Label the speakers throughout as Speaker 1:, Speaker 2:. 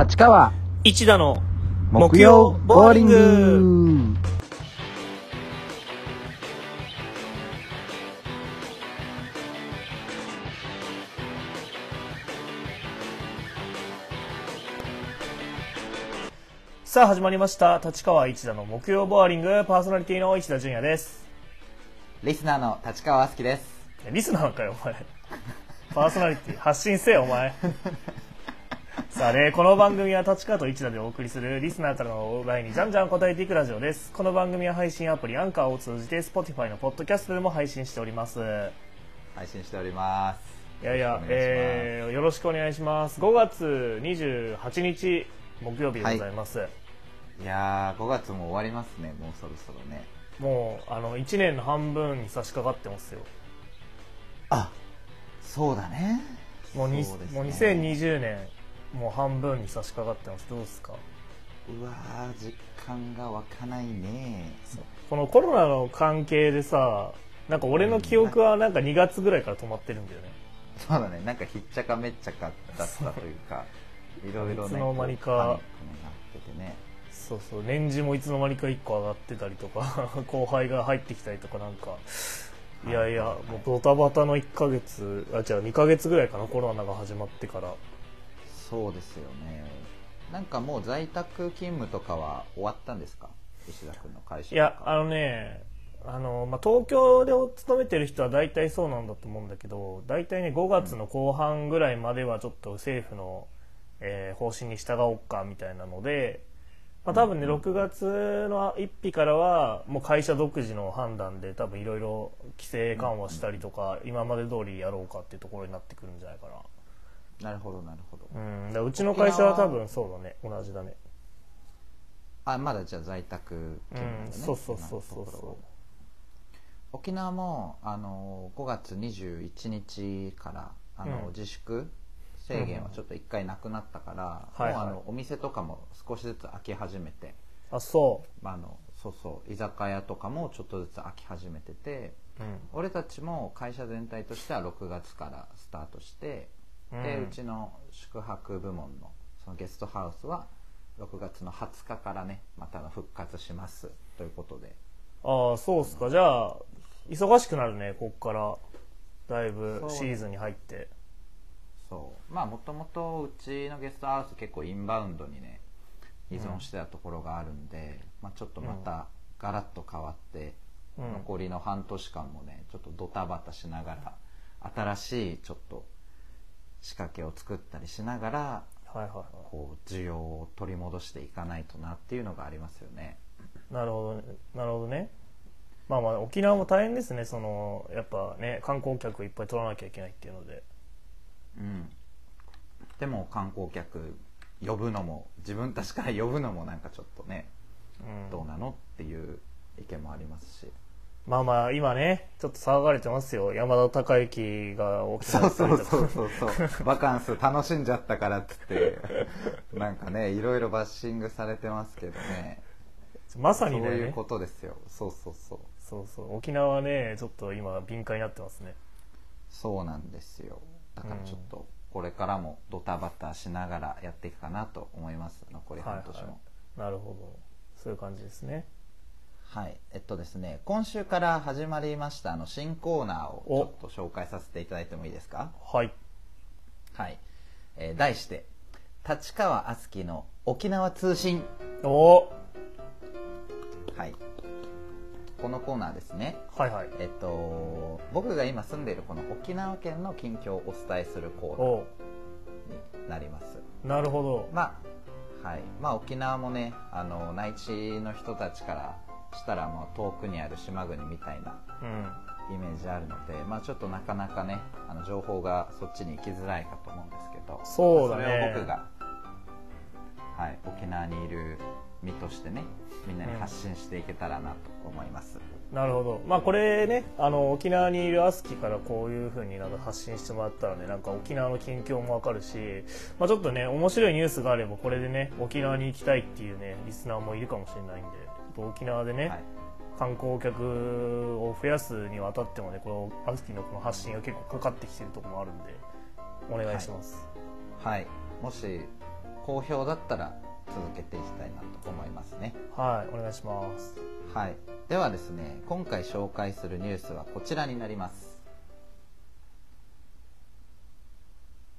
Speaker 1: 立川。
Speaker 2: 一田の
Speaker 1: 木曜ボーリング。
Speaker 2: さあ始まりました。立川一田の木曜ボーリング。パーソナリティの一田純也です。
Speaker 1: リスナーの立川あすきです。
Speaker 2: リスナーなんかよお前。パーソナリティ発信せよお前 さあねこの番組は立川と一田でお送りするリスナーからのお題にじゃんじゃん答えていくラジオです。この番組は配信アプリアンカーを通じて Spotify のポッドキャストでも配信しております。
Speaker 1: 配信しております。
Speaker 2: いやいや、えー、よろしくお願いします。5月28日木曜日でございます。
Speaker 1: い。やー5月も終わりますね。もうそろそろね。
Speaker 2: もうあの1年の半分に差し掛かってますよ。
Speaker 1: あそうだね。
Speaker 2: もう
Speaker 1: ね。
Speaker 2: もう2020年もう半分に差し掛かってます。どうですか？
Speaker 1: うわー実感が湧かないね。
Speaker 2: このコロナの関係でさ、なんか俺の記憶はなんか2月ぐらいから止まってるんだよね。
Speaker 1: そうだね。なんかひっちゃかめっちゃかだったというかいろいろね
Speaker 2: いつの間にかそうそう年次もいつの間にか1個上がってたりとか 後輩が入ってきたりとかなんか。い。やいやもうドタバタの1ヶ月あ違う2ヶ月ぐらいかなコロナが始まってから
Speaker 1: そうですよね。なんかもう在宅勤務とかは終わったんですか？石田君の会社
Speaker 2: いやあのねあの、まあ、東京で勤めてる人は大体そうなんだと思うんだけど大体ね5月の後半ぐらいまではちょっと政府の、えー方針に従おうかみたいなので、まあ、多分ね6月の1日からはもう会社独自の判断で多分いろいろ規制緩和したりとか今まで通りやろうかっていうところになってくるんじゃないか
Speaker 1: なるほどなるほど、
Speaker 2: なうん。だうちの会社は多分そうだね。同じだね。
Speaker 1: あまだじゃあ在宅勤務でね、
Speaker 2: うん。そうそうそうそうそう。
Speaker 1: 沖縄もあの5月21日からあの、
Speaker 2: うん。
Speaker 1: 自粛制限はちょっと一回なくなったから、
Speaker 2: はいはい。
Speaker 1: もうあのお店とかも少しずつ開き始めて、
Speaker 2: あそ
Speaker 1: まあ、あのそうそう居酒屋とかもちょっとずつ開き始めてて
Speaker 2: ううん。
Speaker 1: 俺たちも会社全体としては6月からスタートして、で
Speaker 2: うん。
Speaker 1: うちの宿泊部門のそのゲストハウスは6月の20日からねまた復活しますということで。
Speaker 2: ああそうっすか。じゃあ忙しくなるねこっから。だいぶシーズンに入って。
Speaker 1: そう。まあもともとうちのゲストハウス結構インバウンドにね依存してたところがあるんで、まあ、ちょっとまたガラッと変わって、
Speaker 2: うん。
Speaker 1: 残りの半年間もねちょっとドタバタしながら新しいちょっと仕掛けを作ったりしながら
Speaker 2: はいはいは
Speaker 1: こう需要を取り戻していかないとなっていうのがありますよね。
Speaker 2: いなるほどね。なるほどね。まあまあ沖縄も大変ですね。そのやっぱね観光客いっぱい取らなきゃいけないっていうので。
Speaker 1: うん。でも観光客呼ぶのも自分たちから呼ぶのもなんかちょっとね
Speaker 2: うん
Speaker 1: どうなのっていう意見もありますし
Speaker 2: まあまあ今ねちょっと騒がれてますよ。山田孝之が沖
Speaker 1: そう
Speaker 2: 縄に来
Speaker 1: そう
Speaker 2: たりとか
Speaker 1: そうそうそう。バカンス楽しんじゃったからっつって。なんかねいろいろバッシングされてますけどね。
Speaker 2: まさ
Speaker 1: そう
Speaker 2: にね
Speaker 1: いうことですよ。そうそうそう。
Speaker 2: そうそう。沖縄はねちょっと今敏感になってますね。
Speaker 1: そうなんですよ。だからちょっとこれからもドタバタしながらやっていくかなと思います残り半年も
Speaker 2: はいはい、なるほどそういう感じですね
Speaker 1: はい、えっとですね今週から始まりましたあの新コーナーをちょっと紹介させていただいてもいいですか？
Speaker 2: はい。
Speaker 1: はい、えー題して立川あすきの沖縄通信。
Speaker 2: お。
Speaker 1: はい。このコーナーですね。
Speaker 2: はいはい。
Speaker 1: えっと僕が今住んでいるこの沖縄県の近況をお伝えするコーナー
Speaker 2: お。
Speaker 1: になります。
Speaker 2: なるほど。
Speaker 1: まあはい。まあ沖縄もねあの内地の人たちからしたらもう遠くにある島国みたいな
Speaker 2: うん。
Speaker 1: イメージあるので、まあ、ちょっとなかなかねあの情報がそっちに行きづらいかと思うんですけど
Speaker 2: そうだね。
Speaker 1: まあそれを僕が、はい、沖縄にいる身としてねみんなに発信していけたらなと思います、
Speaker 2: なるほど。まあこれねあの沖縄にいるアスキからこういうふうになんか発信してもらったらねなんか沖縄の近況もわかるし、まあ、ちょっとね面白いニュースがあればこれでね沖縄に行きたいっていうねリスナーもいるかもしれないんでと沖縄でね、
Speaker 1: はい。
Speaker 2: 観光客を増やすにわたってもねこのアスキのこの発信が結構かかってきてるところもあるんでお願いします、
Speaker 1: はい、もし好評だったら続けていきたいなと思いますね。
Speaker 2: はいお願いします。
Speaker 1: はい。ではですね今回紹介するニュースはこちらになります。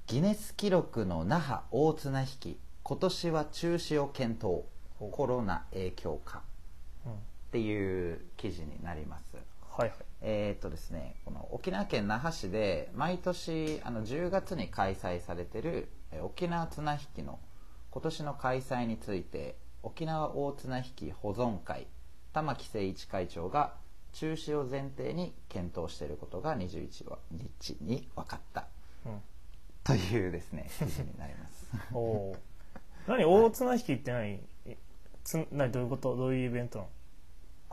Speaker 1: ギネス記録の那覇大綱引き今年は中止を検討。コロナ影響か。
Speaker 2: うん
Speaker 1: っていう記事になります。
Speaker 2: はいはい。
Speaker 1: えーっとですねこの沖縄県那覇市で毎年あの10月に開催されてるえー沖縄綱引きの今年の開催について沖縄大綱引き保存会玉木誠一会長が中止を前提に検討していることが21日に分かった。
Speaker 2: うん。
Speaker 1: というですね記事になります。
Speaker 2: お おー。何大綱引きって何？えつ何どういうこと？どういうイベントなの？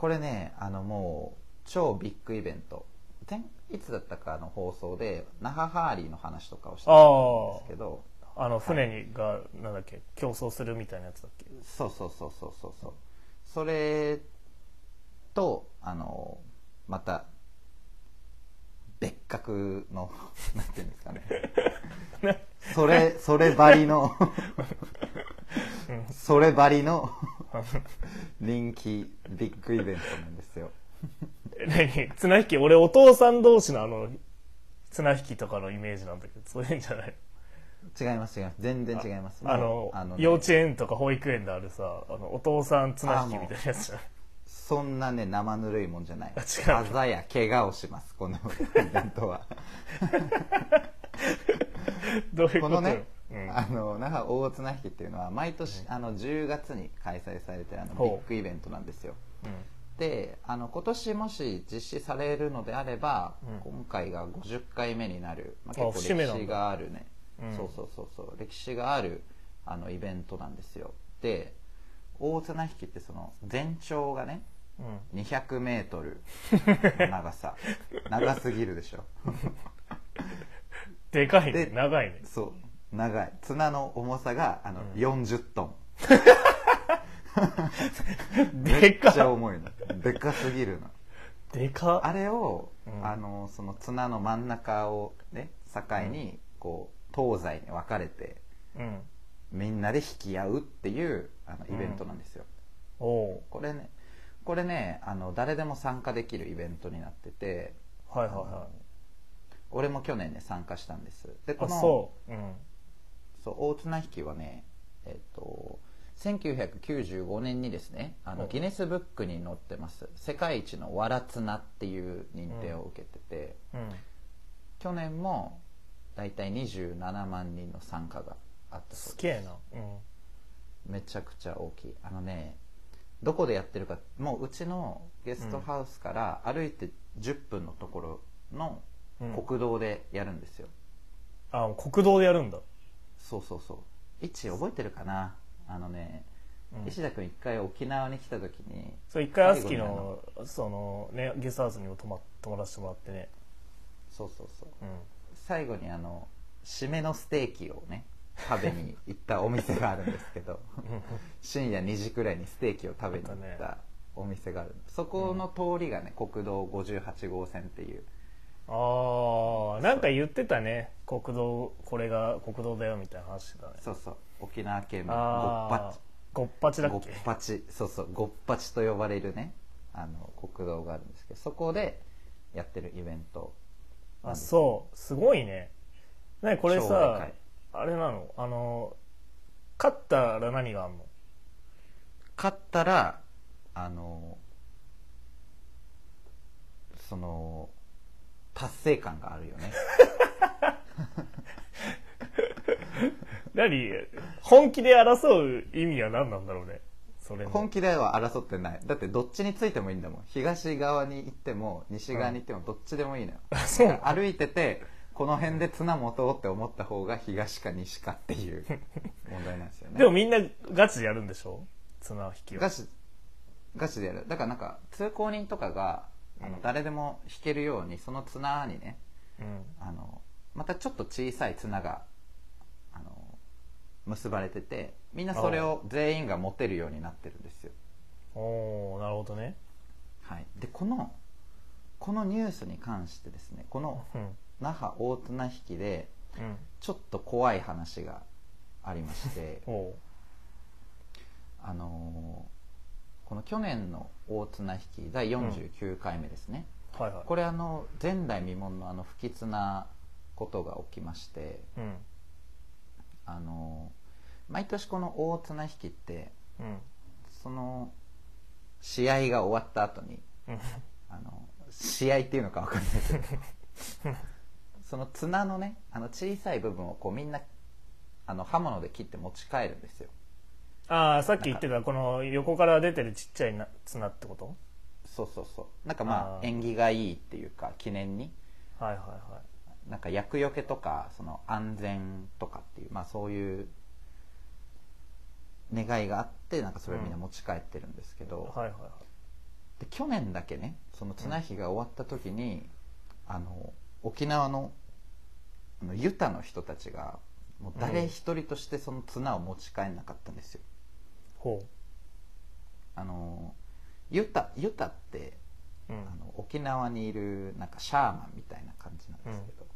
Speaker 1: これねあのもう超ビッグイベント。前いつだったかの放送で那覇ハーリーの話とかをしたんですけど。
Speaker 2: あの船にがなんだっけ競争するみたいなやつだっけ？
Speaker 1: そうそうそうそうそうそう。それとあのまた別格の なんていうんですかね。それそればりのそればりの人気ビッグイベントなんですよ。
Speaker 2: え何？綱引き俺お父さん同士のあの綱引きとかのイメージなんだけどそういうんじゃない
Speaker 1: 違います違います。全然違います。
Speaker 2: あ
Speaker 1: も
Speaker 2: の
Speaker 1: うね。
Speaker 2: 幼稚園とか保育園であるさあのお父さん綱引きみたいなやつじゃない
Speaker 1: そんなね生ぬるいもんじゃない。
Speaker 2: あ違う
Speaker 1: あざや怪我をしますこのイベントは。
Speaker 2: どういうこと
Speaker 1: このね、
Speaker 2: うん
Speaker 1: あの那覇大綱引きっていうのは毎年、あの10月に開催されてるあのビッグイベントなんですよ。
Speaker 2: うん。
Speaker 1: であの今年もし実施されるのであれば、
Speaker 2: うん。
Speaker 1: 今回が50回目になる、まあ、
Speaker 2: あ
Speaker 1: 結構歴史があるね。
Speaker 2: うん。
Speaker 1: そうそうそうそう。歴史があるあのイベントなんですよ。で大綱引きってその全長がね
Speaker 2: うん。
Speaker 1: 200メートルの長さ。長すぎるでしょ。
Speaker 2: でかいね。
Speaker 1: で
Speaker 2: 長いね。
Speaker 1: そう長い。綱の重さがあの、40トン。め
Speaker 2: で
Speaker 1: っ。ちゃ
Speaker 2: か
Speaker 1: 重いの。でかすぎるの。
Speaker 2: でか
Speaker 1: あれを、
Speaker 2: うん。
Speaker 1: あのその綱の真ん中をね境に、こう東西に分かれて
Speaker 2: うん。
Speaker 1: みんなで引き合うっていうあのイベントなんですよ、
Speaker 2: おお
Speaker 1: これねこれねあの誰でも参加できるイベントになってて。
Speaker 2: はいはいは
Speaker 1: 俺も去年ね参加したんです。でこの
Speaker 2: そう
Speaker 1: 大綱引きはねえっと1995年にですねあの
Speaker 2: うん
Speaker 1: ギネスブックに載ってます。世界一のわら綱っていう認定を受けてて、
Speaker 2: うん。
Speaker 1: 去年も大体27万人の参加があったそうで
Speaker 2: す。げえな。うん。
Speaker 1: すめちゃくちゃ大きい。あのねどこでやってるかもううちのゲストハウスから歩いて10分のところの
Speaker 2: うん。
Speaker 1: 国道でやるんですよ、
Speaker 2: あ国道でやるんだ
Speaker 1: そうそうそう。位置覚えてるかな？あのね、
Speaker 2: うん。
Speaker 1: 石田君一回沖縄に来た時に
Speaker 2: そう一回アスキのそのねゲストハウスにも泊ま泊まらせてもらってね。
Speaker 1: そうそうそう。
Speaker 2: うん。
Speaker 1: 最後にあの締めのステーキをね食べに行ったお店があるんですけど深夜2時くらいにステーキを食べに行っ
Speaker 2: あ
Speaker 1: たお店があるそこの通りがね国道58号線っていう
Speaker 2: ああなんか言ってたね。国道これが国道だよみたいな話してたね。
Speaker 1: そうそう。沖縄県民ごっ
Speaker 2: あ
Speaker 1: ぱ
Speaker 2: あごっぱち
Speaker 1: ちごっ
Speaker 2: だっけ？
Speaker 1: ぱちそうそう。ごっぱちと呼ばれるね。あの国道があるんですけどそこでやってるイベント。
Speaker 2: あそう。すごいね。ねこれさあれなの？あの勝ったら何があんの？
Speaker 1: 勝ったらあのその達成感があるよね。
Speaker 2: 何？本気で争う意味は何なんだろうね？それの。
Speaker 1: 本気では争ってない。だってどっちについてもいいんだもん。東側に行っても西側に行ってもどっちでもいいのよ、
Speaker 2: そうなの？
Speaker 1: 歩いててこの辺で綱持とうって思った方が東か西かっていう 問題なんですよね。
Speaker 2: でもみんなガチでやるんでしょ？綱引きは。
Speaker 1: ガチガチでやる。だからなんか通行人とかがあの
Speaker 2: うん
Speaker 1: 誰でも引けるようにその綱にね
Speaker 2: うん。
Speaker 1: あのまたちょっと小さい綱があの結ばれててみんなそれを全員が持てるようになってるんですよ、
Speaker 2: おおなるほどね。
Speaker 1: はい、でこのこのニュースに関してですねこの
Speaker 2: うん。
Speaker 1: 那覇大綱引きで
Speaker 2: うん。
Speaker 1: ちょっと怖い話がありまして あのーこの去年の大綱引き第49回目ですね、
Speaker 2: はいはい。
Speaker 1: これあの前代未聞のあの不吉なことが起きまして
Speaker 2: うん。
Speaker 1: あの毎年この大綱引きって
Speaker 2: うん。
Speaker 1: その試合が終わった後に
Speaker 2: うん。
Speaker 1: あの試合っていうのか分かんないけど その綱のねあの小さい部分をこうみんなあの刃物で切って持ち帰るんですよ
Speaker 2: ああさっき言ってたこの横から出てるちっちゃいな綱ってこと？
Speaker 1: そうそうそう。なんかまあ
Speaker 2: あー。
Speaker 1: 縁起がいいっていうか記念に。
Speaker 2: はいはいはい。
Speaker 1: なんか厄除けとかその安全とかっていうまあそういう願いがあってなんかそれをみんな持ち帰ってるんですけど、
Speaker 2: はいはいはい。
Speaker 1: で去年だけねその綱引きが終わった時に、あの沖縄のあのユタの人たちがもう誰一人としてその綱を持ち帰んなかったんですよ、
Speaker 2: ほ
Speaker 1: あのユタユタって
Speaker 2: ううん。
Speaker 1: あの沖縄にいるなんかシャーマンみたいな感じなんですけど、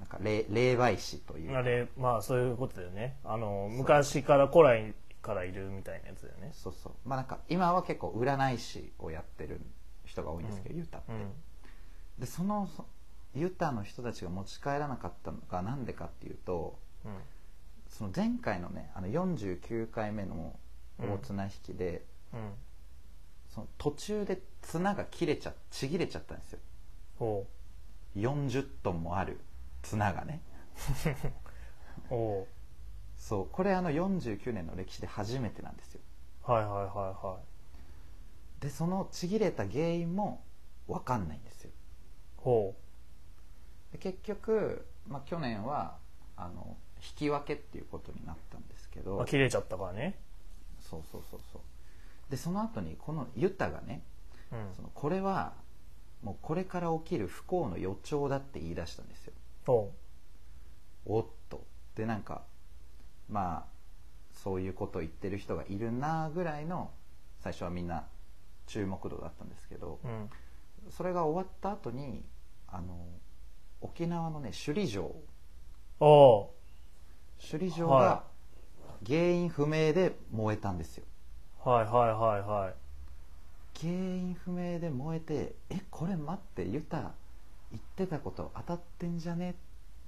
Speaker 1: なんか霊霊媒師という。
Speaker 2: あれまあそういうことだよね。あの昔から古来からいるみたいなやつだよね。
Speaker 1: そうそう。まあなんか今は結構占い師をやってる人が多いんですけど、ユタって、
Speaker 2: うん。
Speaker 1: でそのそユタの人たちが持ち帰らなかったのがなんでかっていうと
Speaker 2: うん
Speaker 1: その前回のねあの49回目の大綱引きで、
Speaker 2: うん。
Speaker 1: その途中で綱が切れちゃちぎれちゃったんですよ。
Speaker 2: ほ
Speaker 1: 40トンもある綱がね。
Speaker 2: う。ほ
Speaker 1: そうこれあの49年の歴史で初めてなんですよ。
Speaker 2: うはいはいはいは
Speaker 1: でそのちぎれた原因も分かんないんですよ。
Speaker 2: いほ
Speaker 1: で結局、まあ、去年はあの引き分けっていうことになったんですけ
Speaker 2: う、
Speaker 1: ど。
Speaker 2: まあ、切れちゃったからね。
Speaker 1: そうそうそうそう。でその後にこのユタがね
Speaker 2: うん。
Speaker 1: そのこれはもうこれから起きる不幸の予兆だって言い出したんですよ。
Speaker 2: ほ
Speaker 1: おっと。でなんかまあそういうことを言ってる人がいるなぐらいの最初はみんな注目度だったんですけど
Speaker 2: ううん。
Speaker 1: それが終わった後にあの沖縄のね首里城首里城
Speaker 2: は
Speaker 1: が原因不明で燃えたんですよ。
Speaker 2: はいはいはいはい。
Speaker 1: 原因不明で燃えてえこれ待ってユタ言ってたこと当たってんじゃねっ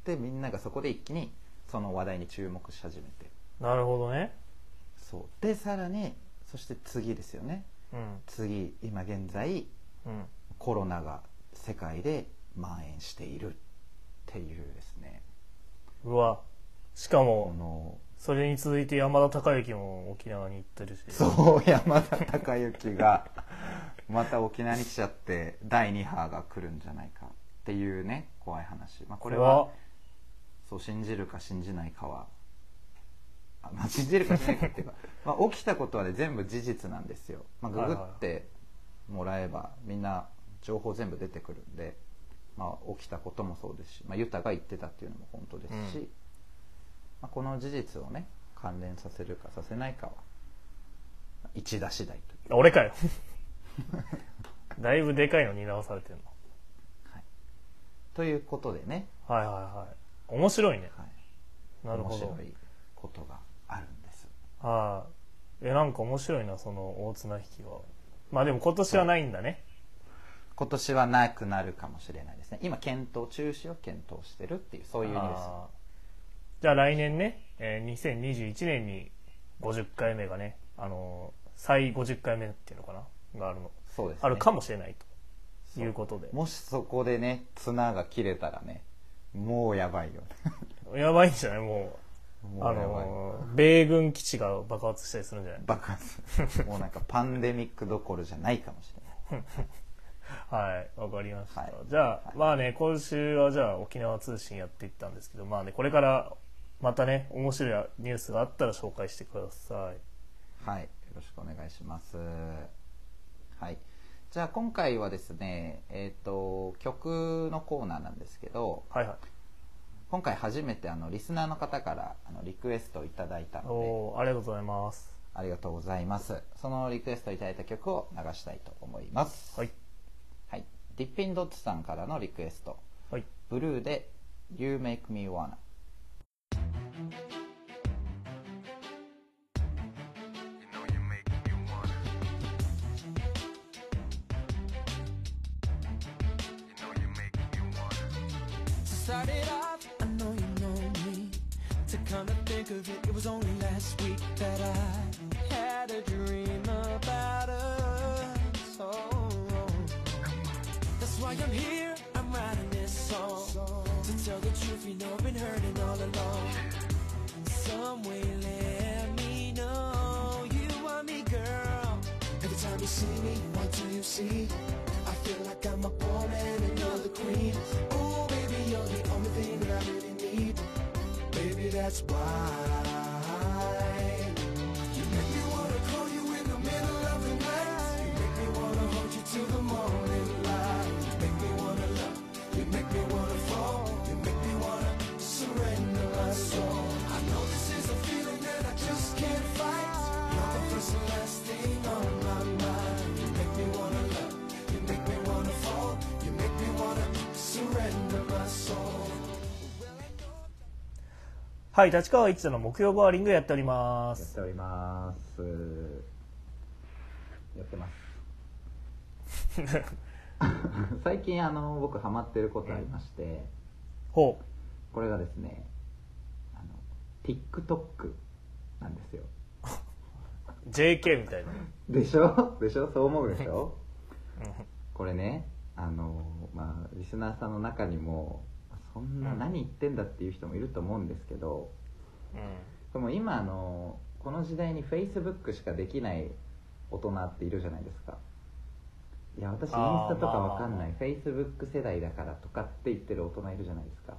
Speaker 1: てみんながそこで一気にその話題に注目し始めて。
Speaker 2: なるほどね。
Speaker 1: そう。でさらにそして次ですよね。
Speaker 2: うん。
Speaker 1: 次今現在
Speaker 2: うん。
Speaker 1: コロナが世界で蔓延しているっていうですね。
Speaker 2: うわしか
Speaker 1: こ
Speaker 2: も
Speaker 1: の
Speaker 2: それに続いて山田孝之も沖縄に行ってるし。
Speaker 1: そう山田孝之が また沖縄に来ちゃって第2波が来るんじゃないかっていうね怖い話、まあ、これはそう信じるか信じないかはあ、まあ、信じるか信じないかっていうか、まあ、起きたことはね全部事実なんですよ、まあ、ググってもらえばみんな情報全部出てくるんで、まあ、起きたこともそうですし、まあ、ユタが言ってたっていうのも本当ですし、
Speaker 2: うん
Speaker 1: まあ、この事実をね関連させるかさせないかは一打次第という、
Speaker 2: 俺かよ。だいぶでかいのに直されてるの。
Speaker 1: はい、ということでね、
Speaker 2: はいはいはい。面白いね。
Speaker 1: はい、
Speaker 2: なるほど。
Speaker 1: 面白いことがあるんです。
Speaker 2: はいえなんか面白いなその大綱引きは。まあでも今年はないんだね。
Speaker 1: 今年はなくなるかもしれないですね。今検討中止を検討してるっていうそういうニュース
Speaker 2: じゃあ来年ね、えー2021年に50回目がねあのー再50回目っていうのかながあるの。
Speaker 1: そうです、ね、
Speaker 2: あるかもしれないと。いうことで。
Speaker 1: もしそこでね綱が切れたらねもうやばいよ。
Speaker 2: やばいんじゃない？もう。あのー米軍基地が爆発したりするんじゃない？
Speaker 1: 爆発。もうなんかパンデミックどころじゃないかもしれない。
Speaker 2: はい、わかりました。
Speaker 1: はい。
Speaker 2: じゃあ、まあね、今週はじゃあ沖縄通信やっていったんですけど、まあね、これからまたね、面白いニュースがあったら紹介してください。
Speaker 1: はい、よろしくお願いします。はい、じゃあ今回はですね、えっ、と曲のコーナーなんですけど、
Speaker 2: はいはい。
Speaker 1: 今回初めてあのリスナーの方からあのリクエストをいただいたので、
Speaker 2: おーありがとうございます。
Speaker 1: ありがとうございます。そのリクエストいただいた曲を流したいと思います。
Speaker 2: はい。
Speaker 1: はい、ディッピンドッツさんからのリクエスト、
Speaker 2: はい。
Speaker 1: ブルーで You Make Me Wanna。
Speaker 3: Think of it, it was only last week that I had a dream about us. Oh, that's why I'm here. I'm writing this song to tell the truth. You know I've been hurting all along. Some way, let me know you want me, girl. Every time you see me, what do you see? I feel like I'm a poor man and you're the queen. Oh, baby, you're the only thing that I really need. That's why.
Speaker 2: はい立川一座の木曜バーリングやっております。
Speaker 1: やっております。やってます。最近あの僕ハマってることありまして、
Speaker 2: ほ
Speaker 1: これがですねあの TikTok なんですよ。
Speaker 2: う JK みたいな。
Speaker 1: でしょ？でしょ？そう思うでしょ？
Speaker 2: うん。
Speaker 1: これねあのまあリスナーさんの中にもそんな
Speaker 2: うん
Speaker 1: 何言ってんだっていう人もいると思うんですけど、
Speaker 2: う
Speaker 1: でも今あのこの時代に Facebook しかできない大人っているじゃないですか。いや私インスタとかわかん
Speaker 2: まあ
Speaker 1: ない、Facebook 世代だからとかって言ってる大人いるじゃないですか。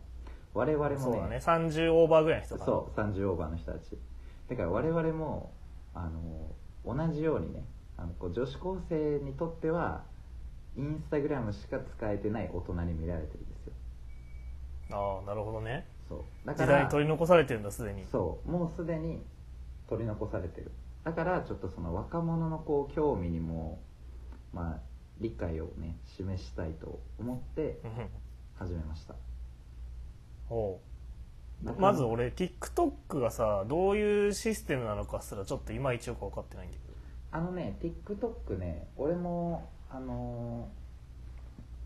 Speaker 1: 我々も
Speaker 2: ん、
Speaker 1: ね。
Speaker 2: そうだね。30オーバーぐらいの人
Speaker 1: そう30オーバーの人たち。だから我々もあの同じようにねあのこう女子高生にとってはインスタグラムしか使えてない大人に見られてる
Speaker 2: ああなるほどね。
Speaker 1: そう。だか
Speaker 2: 時代
Speaker 1: ら
Speaker 2: に取り残されてるんだすでに。
Speaker 1: そう。もうすでに取り残されてる。だからちょっとその若者のこう興味にもまあ理解をね示したいと思って
Speaker 2: うん。
Speaker 1: 始めました。
Speaker 2: ほう。まず俺 TikTok がさどういうシステムなのかすらちょっといまいちよく分かってないんだけど。
Speaker 1: あのね TikTok ね俺もあのー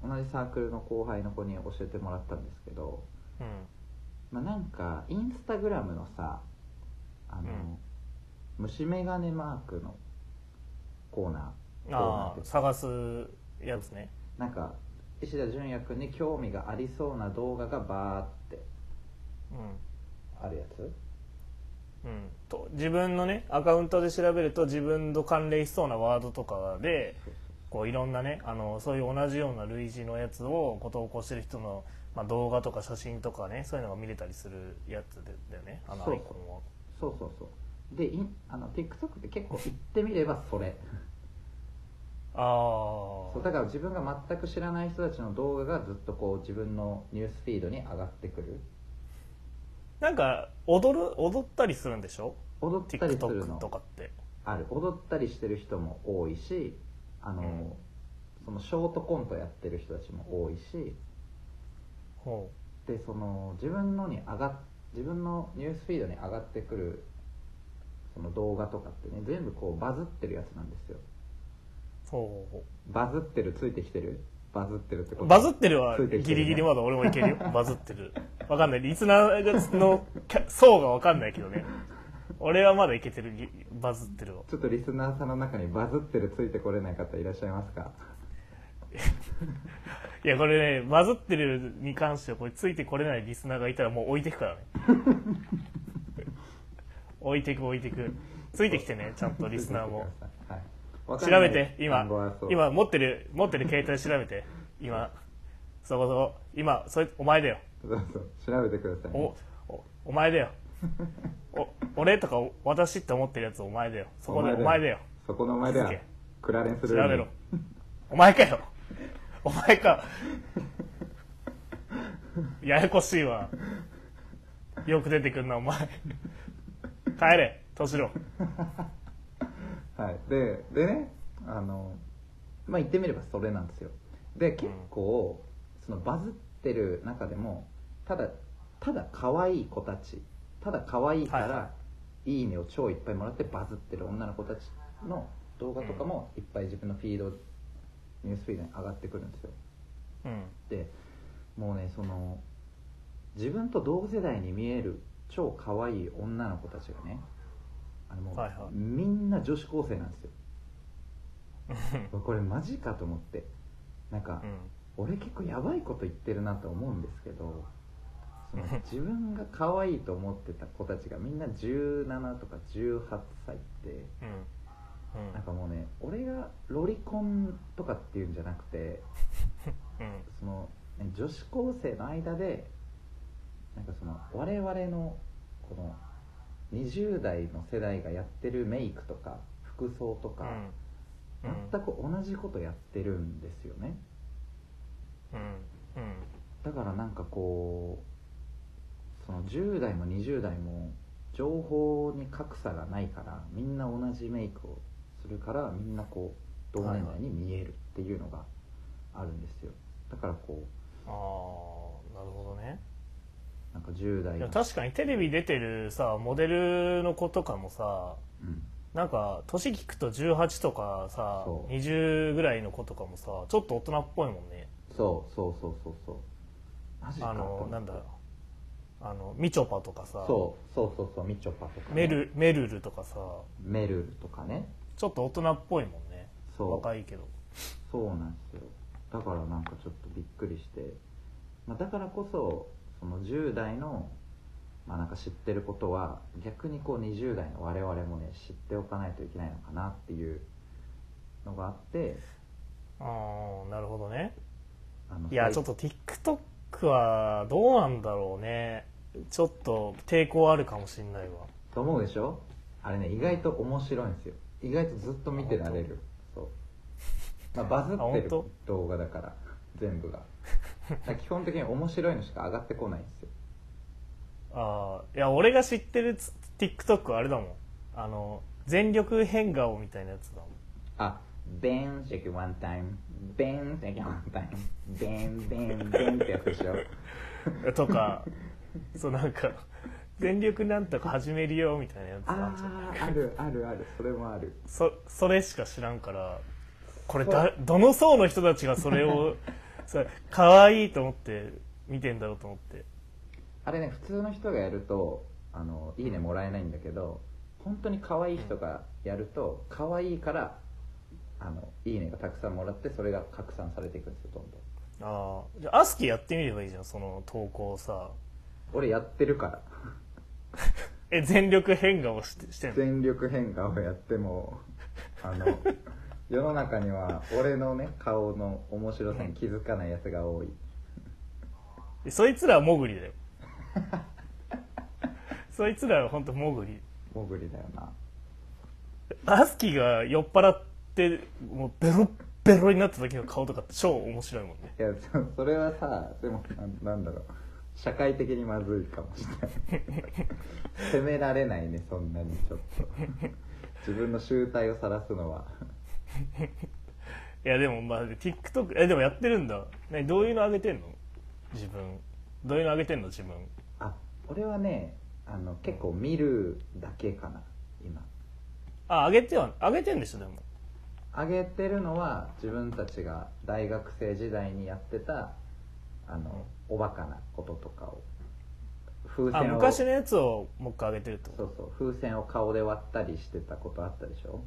Speaker 1: 同じサークルの後輩の子に教えてもらったんですけど、
Speaker 2: うん。
Speaker 1: まあ、なんかインスタグラムのさあの、
Speaker 2: うん。
Speaker 1: 虫眼鏡マークのコーナー
Speaker 2: ああ探すやつね。
Speaker 1: なんか石田純也君に興味がありそうな動画がバーって
Speaker 2: うん。
Speaker 1: あるやつ？
Speaker 2: うん、と自分のねアカウントで調べると自分と関連しそうなワードとかでこういろんなねあのそういう同じような類似のやつをこう投稿してる人の、まあ、動画とか写真とかねそういうのが見れたりするやつでだよね。あの
Speaker 1: そう。
Speaker 2: アイコンは
Speaker 1: そうそうそう。でインあの TikTok って結構言ってみればそれ。
Speaker 2: ああ
Speaker 1: そうだから自分が全く知らない人たちの動画がずっとこう自分のニュースフィードに上がってくる。
Speaker 2: なんか踊る踊ったりするんでしょ？
Speaker 1: 踊ったりする
Speaker 2: TikTok
Speaker 1: の
Speaker 2: とかって。
Speaker 1: ある。踊ったりしてる人も多いしあの、
Speaker 2: うん。
Speaker 1: そのショートコントやってる人たちも多いし
Speaker 2: ほ
Speaker 1: でその自分のに上がっ自分のニュースフィードに上がってくるその動画とかってね全部こうバズってるやつなんですよ。
Speaker 2: うほうほ
Speaker 1: バズってるついてきてる？バズってるってこと？
Speaker 2: うバズってるは
Speaker 1: ついてきてるね。
Speaker 2: ギリギリまだ俺もいけるよ。バズってる。わかんない。リスナーのキャ層がわかんないけどね俺はまだいけてるギバズってるわ。
Speaker 1: ちょっとリスナーさんの中にバズってるついてこれない方いらっしゃいますか？
Speaker 2: いやこれねバズってるに関してはこれついてこれないリスナーがいたらもう置いてくからね。置いてく置いてく。ついてきてねちゃんとリスナーも。調べて今今持ってる持ってる携帯調べて。今そこそこ。今それお前だよ。
Speaker 1: そうそう。調べてくださいね、
Speaker 2: おおお前だよ お俺とか私って思ってるやつお前だよ。そこでお前だよ。
Speaker 1: そこのお前だよ。クラレンスルーム
Speaker 2: 調べろ。お前かよ。お前か。ややこしいわ。よく出てくんなお前。帰れ。敏郎
Speaker 1: はい。ででねあのまあ言ってみればそれなんですよ。で結構、そのバズってる中でもただただ可愛い子たちただ可愛いから、
Speaker 2: はいはい。
Speaker 1: ねを超いっぱいもらってバズってる女の子たちの動画とかもいっぱい自分のフィード、ニュースフィードに上がってくるんですよ。
Speaker 2: うん。
Speaker 1: でもうねその自分と同世代に見える超可愛い女の子たちがねあのもう、
Speaker 2: はいはい。
Speaker 1: みんな女子高生なんですよ。これマジかと思って。なんか、
Speaker 2: うん。
Speaker 1: 俺結構やばいこと言ってるなと思うんですけど 自分が可愛いと思ってた子たちがみんな17とか18歳って
Speaker 2: うん。うん。
Speaker 1: なんかもうね俺がロリコンとかっていうんじゃなくて
Speaker 2: うん。
Speaker 1: その、ね女子高生の間でなんかその我々のこの20代の世代がやってるメイクとか服装とか、
Speaker 2: うん。
Speaker 1: 全く同じことやってるんですよね。
Speaker 2: うん。うん。
Speaker 1: だからなんかこうその10代も20代も情報に格差がないからみんな同じメイクをするからみんなこう同年代に見えるっていうのがあるんですよ。だからこ
Speaker 2: ああなるほどね。
Speaker 1: うなんか10代
Speaker 2: いや
Speaker 1: の
Speaker 2: 確かにテレビ出てるさモデルの子とかもさ
Speaker 1: うん。
Speaker 2: なんか年聞くと18とかさ
Speaker 1: そう。
Speaker 2: 20ぐらいの子とかもさちょっと大人っぽいもんね。
Speaker 1: そうそうそうそうそう。
Speaker 2: あのなんだあのみちょぱとかさ
Speaker 1: そうそうそうそうみちょぱとか、ね、
Speaker 2: メルメルルとかさ
Speaker 1: メルルとかね。
Speaker 2: ちょっと大人っぽいもんね。
Speaker 1: そう。
Speaker 2: 若いけど。
Speaker 1: そうなんですよ。だからなんかちょっとびっくりして、まあ、だからこそその10代のまあなんか知ってることは逆にこう20代の我々もね知っておかないといけないのかなっていうのがあって。
Speaker 2: ああなるほどね。
Speaker 1: あの
Speaker 2: いやちょっと TikTok はどうなんだろうね。ちょっと抵抗あるかもしんないわ。
Speaker 1: と思うでしょ？あれね意外と面白いんですよ。意外とずっと見てられる。そう、まあ、バズ
Speaker 2: あ
Speaker 1: ってる動画だから全部が。基本的に面白いのしか上がってこないんですよ。
Speaker 2: ああいや俺が知ってるつ TikTok はあれだもん。あの全力変顔みたいなやつだもん。
Speaker 1: あ、ベン、シェキワンタイム、ベン、シェキワンタイム、ベン、ベン、ベンってやつでしょ。
Speaker 2: とかそうなんか全力なんとか始めるよみたいなやつあんじゃん
Speaker 1: あー、あるあるある、それもある。
Speaker 2: そそれしか知らんからこれだどの層の人たちがそれを それ可愛いと思って見てんだろうと思って
Speaker 1: あれね、普通の人がやると、あの、いいねもらえないんだけど、本当に可愛い人がやると、可愛いから、あの、いいねがたくさんもらって、それが拡散されていくんですよ、どんどん。
Speaker 2: ああじゃあアスキーやってみればいいじゃんその投稿をさ。
Speaker 1: 俺やってるから。
Speaker 2: え全力変顔してしてんの？
Speaker 1: 全力変化をやってもあの 世の中には俺のね顔の面白さに気づかないやつが多い。
Speaker 2: でそいつらはモグリだよ。そいつらは本当モグリ
Speaker 1: モグリだよな。
Speaker 2: アスキーが酔っ払ってもうベロッベロになった時の顔とかって超面白いもんね。
Speaker 1: いやそそれはさでもななんだろう。社会的にまずいかもしれない。責められないねそんなにちょっと。自分の集体を晒すのは。い
Speaker 2: やでもまあ TikTok えでもやってるんだ。何どういうの上げてんの？自分。どういうの上げてんの？自分。
Speaker 1: あ俺はねあの結構見るだけかな今。
Speaker 2: あ上げては上げてんでしょでも
Speaker 1: 上げてるのは自分たちが大学生時代にやってたあのおバカなこととかを。風
Speaker 2: あ
Speaker 1: 船を
Speaker 2: 昔のやつをもう一回上げてるってこと？
Speaker 1: そうそう。風船を顔で割ったりしてたことあったでしょ？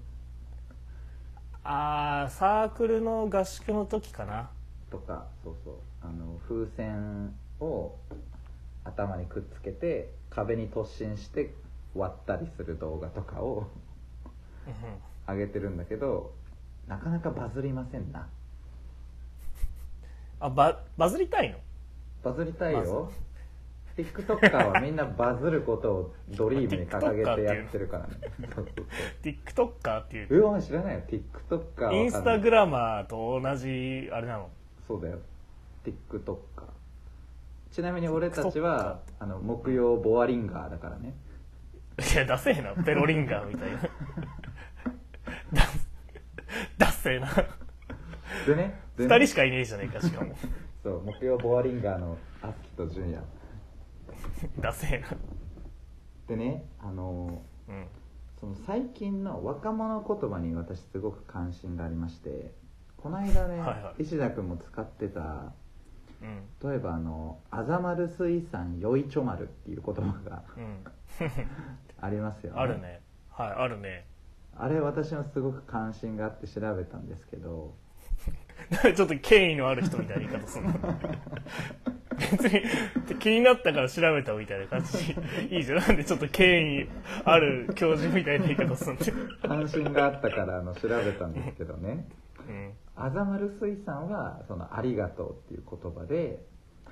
Speaker 2: ああサークルの合宿の時かな。
Speaker 1: とかそうそう。あの風船を頭にくっつけて壁に突進して割ったりする動画とかを
Speaker 2: うん
Speaker 1: 上げてるんだけどなかなかバズりませんな。
Speaker 2: あババズりたいの？
Speaker 1: バズりたいよ。TikToker はみんなバズることをドリームに掲げてやってるからね。
Speaker 2: TikToker っていう。
Speaker 1: そううわ知らないよ。TikToker は
Speaker 2: インスタグラマーと同じあれなの？
Speaker 1: そうだよ。TikToker ちなみに俺たちはあの木曜ボアリンガーだからね。
Speaker 2: いやダセえな。ペロリンガーみたいな。ダダセえな。
Speaker 1: でねでね。
Speaker 2: 二人しかいねえじゃねえかしかも。
Speaker 1: そう木曜ボアリンガーのアスキとジュニア
Speaker 2: ダセえな。
Speaker 1: でねあの
Speaker 2: うん。
Speaker 1: その最近の若者言葉に私すごく関心がありましてこの間ね、
Speaker 2: はいはい。
Speaker 1: 石田君も使ってた
Speaker 2: うん。
Speaker 1: 例えばあの「あざまる水産よいちょ丸」っていう言葉が
Speaker 2: うん。
Speaker 1: ありますよね。
Speaker 2: あるね。はいあるね
Speaker 1: あれ私もすごく関心があって調べたんですけど。
Speaker 2: ちょっと権威のある人みたいな言い方するの 別に気になったから調べたみたいな感じいいじゃん。なんでちょっと権威ある教授みたいな言い方するんで
Speaker 1: 関心があったからあの調べたんですけどね。
Speaker 2: うん。
Speaker 1: あざまる水産はその「ありがとう」っていう言葉で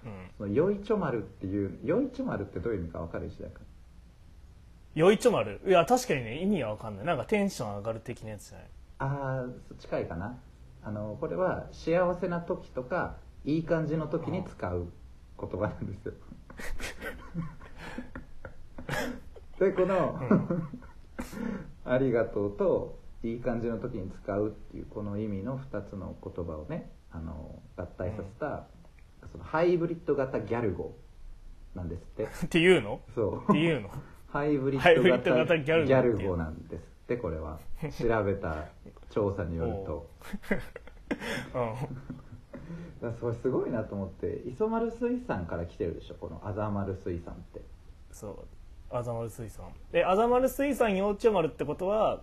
Speaker 2: うん。
Speaker 1: そのよいちょ丸っていうよいちょ丸ってどういう意味か分かる？石田君
Speaker 2: よいちょ丸いや確かにね意味は分かんない。なんかテンション上がる的なやつじゃない？
Speaker 1: ああ近いかな。あのこれは幸せな時とかいい感じの時に使う言葉なんですよ。でこの、ありがとうといい感じの時に使うっていうこの意味の2つの言葉をねあの合体させた、そのハイブリッド型ギャル語なんですって。
Speaker 2: っていうの？
Speaker 1: そう。
Speaker 2: っていうの？
Speaker 1: ハイブリ
Speaker 2: ッ
Speaker 1: ッド型
Speaker 2: ギャル語
Speaker 1: なんですってこれは。調べた調査によると。
Speaker 2: うん。
Speaker 1: だそれすごいなと思って磯丸水産から来てるでしょこのあざ丸水産って。
Speaker 2: そう。あざまる水産。であざまる水産幼稚園丸ってことは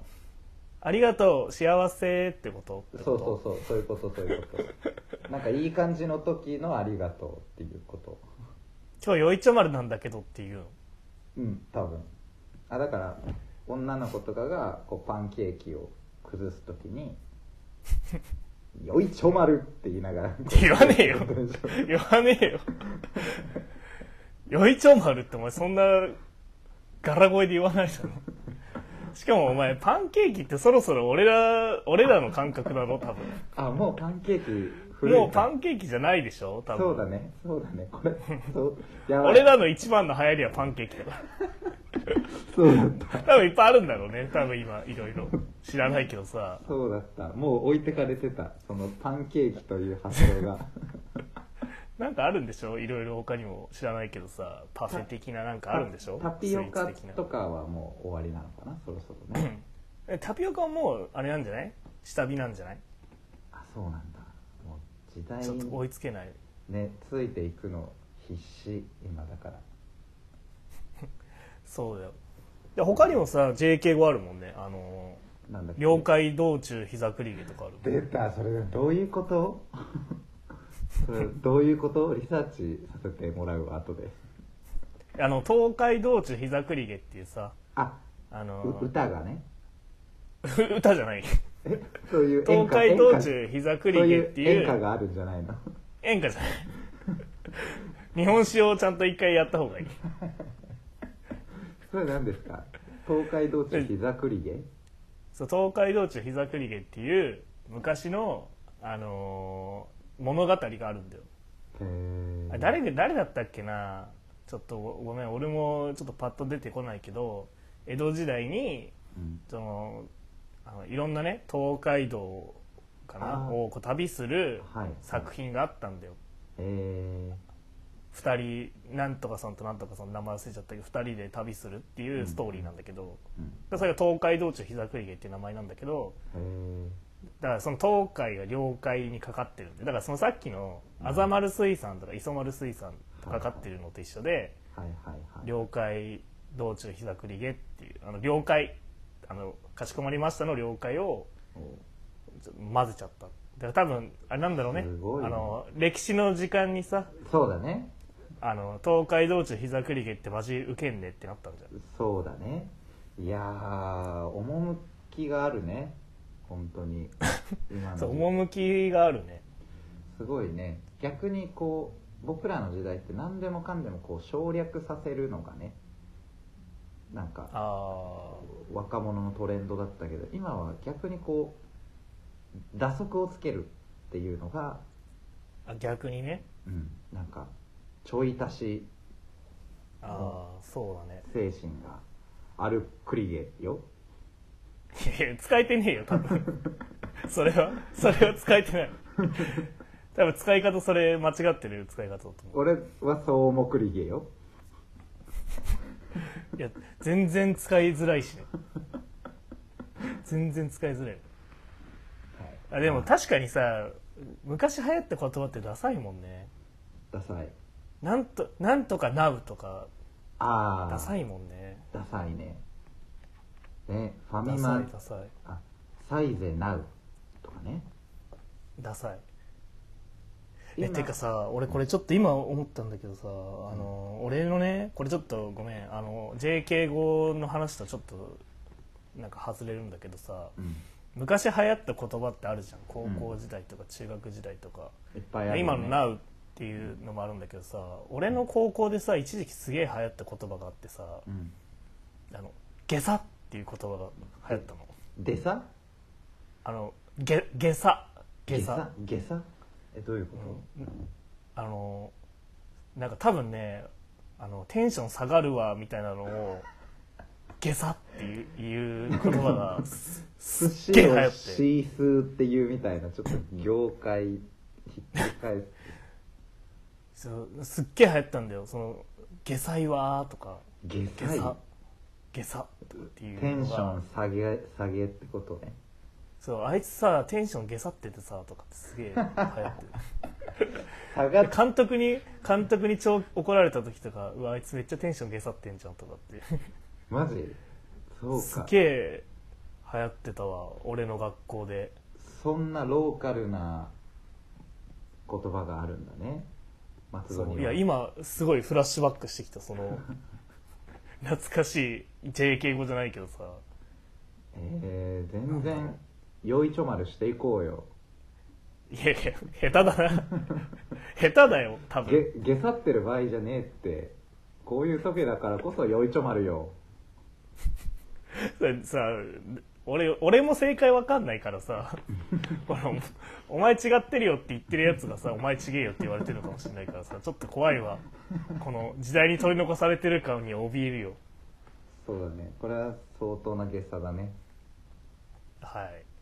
Speaker 2: ありがとう幸せってこと？
Speaker 1: そうそうそうそういうことそういうこと。なんかいい感じの時のありがとうっていうこと。
Speaker 2: 今日よいちょ丸なんだけどっていう。の
Speaker 1: うん。多分。あだから女の子とかがこうパンケーキを崩す時に「よいちょ丸」って言いながら
Speaker 2: 言わねえよ。言わねえよ。よいちょ丸ってお前そんな柄声で言わないだろ。しかもお前パンケーキってそろそろ俺ら俺らの感覚だろ多分。
Speaker 1: あもうパンケーキ
Speaker 2: もうパンケーキじゃないでしょ？多分。
Speaker 1: そうだね。そうだね。これそうやばい。
Speaker 2: 俺らの一番の流行りはパンケーキだから。
Speaker 1: そうだった。
Speaker 2: 多分いっぱいあるんだろうね。多分今いろいろ。知らないけどさ。
Speaker 1: そうだった。もう置いてかれてた。そのパンケーキという発想が。
Speaker 2: なんかあるんでしょ？いろいろ他にも知らないけどさ。パフェ的ななんかあるんでしょ？
Speaker 1: タピオカとかはもう終わりなのかな？そろそろね。
Speaker 2: えタピオカはもうあれなんじゃない？下火なんじゃない？
Speaker 1: あそうなんだ時代
Speaker 2: ちょっと追い
Speaker 1: に
Speaker 2: つけない。
Speaker 1: ねついていくの必死今だから。
Speaker 2: そうだよ。で他にもさ JK 語あるもんね。あの
Speaker 1: なんだっけ？
Speaker 2: 了解道中膝くりげとかある
Speaker 1: 出たそれどういうこと？それどういうこと？リサーチさせてもらうわ後で。
Speaker 2: あの東海道中膝くりげっていうさ
Speaker 1: あう
Speaker 2: あの
Speaker 1: 歌がね。
Speaker 2: 歌じゃない。
Speaker 1: えそういう演
Speaker 2: 東
Speaker 1: 歌
Speaker 2: 海道中膝くりげって
Speaker 1: いう演歌があるんじゃないの？
Speaker 2: 演歌じゃない。日本史をちゃんと一回やった方がいい。
Speaker 1: それ何ですか？東海道中膝くりげ
Speaker 2: そう東海道中膝くりげっていう昔の、あのー物語があるんだよ。
Speaker 1: へ
Speaker 2: 誰が誰だったっけな？ちょっとごごめん俺もちょっとパッと出てこないけど江戸時代に
Speaker 1: うん。
Speaker 2: そのあのいろんなね東海道かなをこう旅する
Speaker 1: はい。
Speaker 2: 作品があったんだよ、
Speaker 1: え
Speaker 2: 二人なんとかさんとなんとかさん名前忘れちゃったけど二人で旅するっていうストーリーなんだけど、
Speaker 1: ーうん。
Speaker 2: それが東海道中膝くりげっていう名前なんだけどだからその東海が領海にかかってるんでだからそのさっきのあざ丸水産とか磯丸水産とかかってるのと一緒で
Speaker 1: はいはいはい。
Speaker 2: 領海道中膝くりげっていうあの領海あのかしこまりましたの領海を混ぜちゃった。だから多分あれなんだろうね。
Speaker 1: ね。
Speaker 2: あの歴史の時間にさ
Speaker 1: そうだね。
Speaker 2: あの東海道中膝くりげってマジウケんねってなったんじゃん。
Speaker 1: そうだね。いやー趣があるね。本当に。
Speaker 2: そう趣があるね。
Speaker 1: すごいね。逆にこう僕らの時代って何でもかんでもこう省略させるのがねなんか
Speaker 2: あ
Speaker 1: 若者のトレンドだったけど今は逆にこう打足をつけるっていうのが、
Speaker 2: ーあ逆にね。
Speaker 1: うん、なんかちょい足し
Speaker 2: ああそうだね。
Speaker 1: 精神があるクリゲよ。
Speaker 2: いやいや使えてねえよ多分。それはそれは使えてない。多分使い方それ間違ってる使い方だと思
Speaker 1: 俺はそう思うクリゲよ。
Speaker 2: ういや全然使いづらいしね。全然使いづらい。あでも確かにさ昔流行った言葉ってダサいもんね。
Speaker 1: ダサい。
Speaker 2: なんとなんとかなうとか
Speaker 1: ああ
Speaker 2: ダサいもんね。
Speaker 1: ダサいね。ねファ
Speaker 2: ダ
Speaker 1: ミマ。
Speaker 2: サいダサい。
Speaker 1: あサイゼナウとかね。
Speaker 2: ダサいえ
Speaker 1: 今。
Speaker 2: てかさ俺これちょっと今思ったんだけどさ、あの俺のねこれちょっとごめんあの JK 語の話とちょっとなんか外れるんだけどさ
Speaker 1: うん。
Speaker 2: 昔流行った言葉ってあるじゃん。高校時代とか中学時代とか、
Speaker 1: いっぱいある、ね、
Speaker 2: 今の「Now」っていうのもあるんだけどさ俺の高校でさ一時期すげえ流行った言葉があってさ
Speaker 1: うん「
Speaker 2: あの下差」っていう言葉が流行ったの。
Speaker 1: でさ
Speaker 2: あの下。下。差下？差
Speaker 1: ゲサゲサえどういうこと、
Speaker 2: あのなんか多分ねあのテンション下がるわみたいなのを下差っていういう言葉がすっげえ流行っ
Speaker 1: 司をシ
Speaker 2: て
Speaker 1: ースーっていうみたいなちょっと業界ひっくり返す。
Speaker 2: そうすっげえ流行ったんだよ。その「下菜は」とか。
Speaker 1: ゲ「
Speaker 2: 下
Speaker 1: サイ
Speaker 2: 差」下差っていう
Speaker 1: テンション下げ下げってことね
Speaker 2: そうあいつさテンション下差っててさとかってすげえ流行ってる。監督に監督に超怒られた時とか「うわあいつめっちゃテンション下差ってんじゃん」とかって。
Speaker 1: マジ？そう
Speaker 2: す
Speaker 1: か
Speaker 2: げえ流行ってたわ俺の学校で。
Speaker 1: そんなローカルな言葉があるんだね。松戸には。い
Speaker 2: や今すごいフラッシュバックしてきたその 懐かしい JK 語じゃないけどさ。
Speaker 1: えー、全然よいちょ丸していこうよ。
Speaker 2: いやいや下手だな。下手だよ多分。
Speaker 1: げげさってる場合じゃねえって。こういう時だからこそよいちょ丸よ。
Speaker 2: さ俺俺も正解わかんないからさ。このお前違ってるよって言ってるやつがさお前違えよって言われてるのかもしれないからさ。ちょっと怖いわ。この時代に取り残されてる感に怯えるよ。
Speaker 1: そうだね。これは相当なげさだね。
Speaker 2: はい
Speaker 1: はい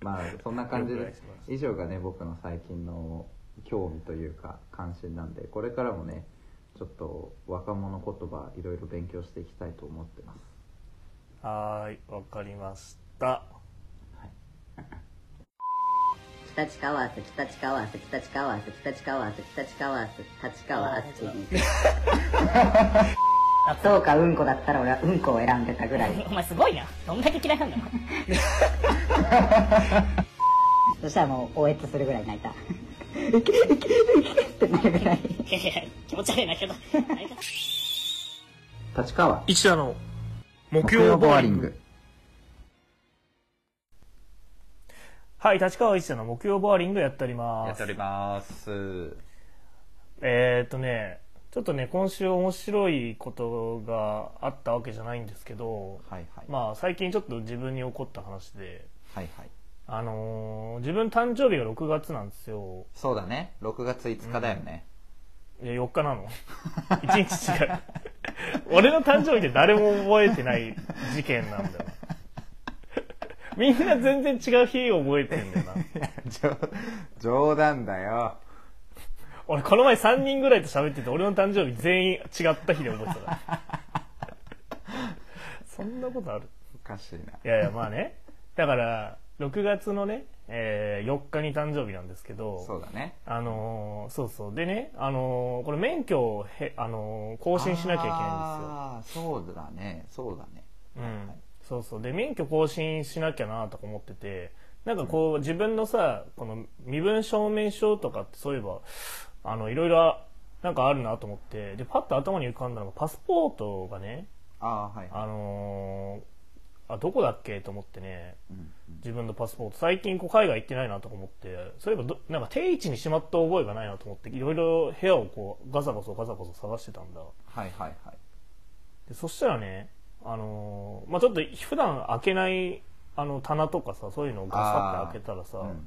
Speaker 1: まあそんな感じで以上がね僕の最近の興味というか関心なんでこれからもねちょっと若者言葉いろいろ勉強していきたいと思ってます。
Speaker 2: はーいわかりました。
Speaker 4: 北地川瀬北地川瀬北地川瀬北地川瀬北地川瀬立川あっちにそうかうんこだったら俺はうんこを選んでたぐらい。
Speaker 5: お前すごいな。どんだけ嫌いなんだよ。
Speaker 4: そしたらもう応援するぐらい泣いた。いけいけいけってなるぐらい。
Speaker 5: いやいや、気持ち悪いなけど。
Speaker 1: 立川
Speaker 2: 一田の木
Speaker 1: 木曜ボアリング。
Speaker 2: はい立川一田の木曜ボアリングやっております。
Speaker 1: やっております。
Speaker 2: えーっとねちょっとね今週面白いことがあったわけじゃないんですけど
Speaker 1: はいはい、
Speaker 2: まあ最近ちょっと自分に起こった話で
Speaker 1: はいはい。
Speaker 2: あのー自分誕生日が6月なんですよ。
Speaker 1: そうだね。6月5日だよね、
Speaker 2: いや4日なの。1日違う。俺の誕生日って誰も覚えてない事件なんだよ。みんな全然違う日を覚えてんだよな。
Speaker 1: 冗冗談だよ
Speaker 2: 俺この前3人ぐらいと喋ってて俺の誕生日全員違った日で覚えてたから。そんなことある？
Speaker 1: おかしいな。い
Speaker 2: やいやまあね。だから6月のね、えー4日に誕生日なんですけど
Speaker 1: そうだね。
Speaker 2: あのーそうそう。でね、あのーこれ免許をへ、あのー更新しなきゃいけない
Speaker 1: ああそうだね。そうだね。
Speaker 2: ん。ですよ、うん、そうそう。で免許更新しなきゃなとか思っててなんかこう自分のさこの身分証明書とかってそういえばあのいろいろなんかあるなと思ってでパッと頭に浮かんだのがパスポートがね
Speaker 1: ああはい。
Speaker 2: あのーあどこだっけと思ってね
Speaker 1: うん
Speaker 2: 自分のパスポート。最近こう海外行ってないなとか思ってそういえばどなんか定位置にしまった覚えがないなと思っていろいろ部屋をこうガサゴソガサゴソ探してたんだ。
Speaker 1: はいはいはい。
Speaker 2: でそしたらねあのーまあちょっと普段開けないあの棚とかさそういうのをガサって開けたらさ、
Speaker 1: うんうん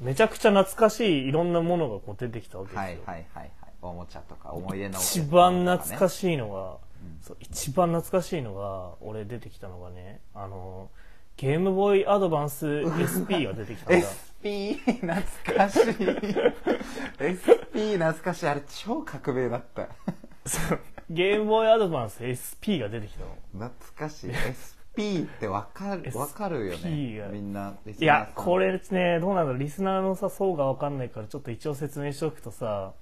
Speaker 2: めちゃくちゃ懐かしいいろんなものがこう出てきたわけですよ、
Speaker 1: はいはいはいはい。おもちゃとか思い出の
Speaker 2: 一番懐か
Speaker 1: い
Speaker 2: しいのが、そう一番懐かしいのが俺出てきたのがねあのゲームボーイアドバンス SP が出てきたんだ。
Speaker 1: SP 懐かしい。SP 懐かしい。あれ超革命だった。
Speaker 2: ゲームボーイアドバンス SP が出てきたの。
Speaker 1: 懐かしい。SP ってわかるわかるよね。みんな
Speaker 2: いやこれねどうなんだろう。リスナーのさ層が分かんないからちょっと一応説明しておくとさ、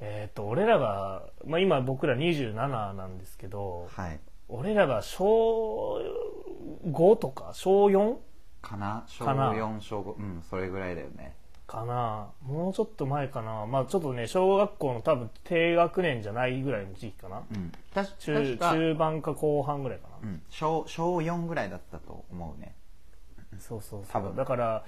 Speaker 2: えっ、と俺らが、まあ、今僕ら27なんですけど
Speaker 1: はい。
Speaker 2: 俺らが小5とか小 4?
Speaker 1: かな？小
Speaker 2: かな。
Speaker 1: 4小5うんそれぐらいだよね
Speaker 2: かな。もうちょっと前かな。まあちょっとね小学校の多分低学年じゃないぐらいの時期かな。
Speaker 1: うん。
Speaker 2: 中
Speaker 1: 確か、
Speaker 2: 中盤か後半ぐらいかな、
Speaker 1: うん、小小4ぐらいだったと思うね。
Speaker 2: そうそうそう。
Speaker 1: 多分。
Speaker 2: だから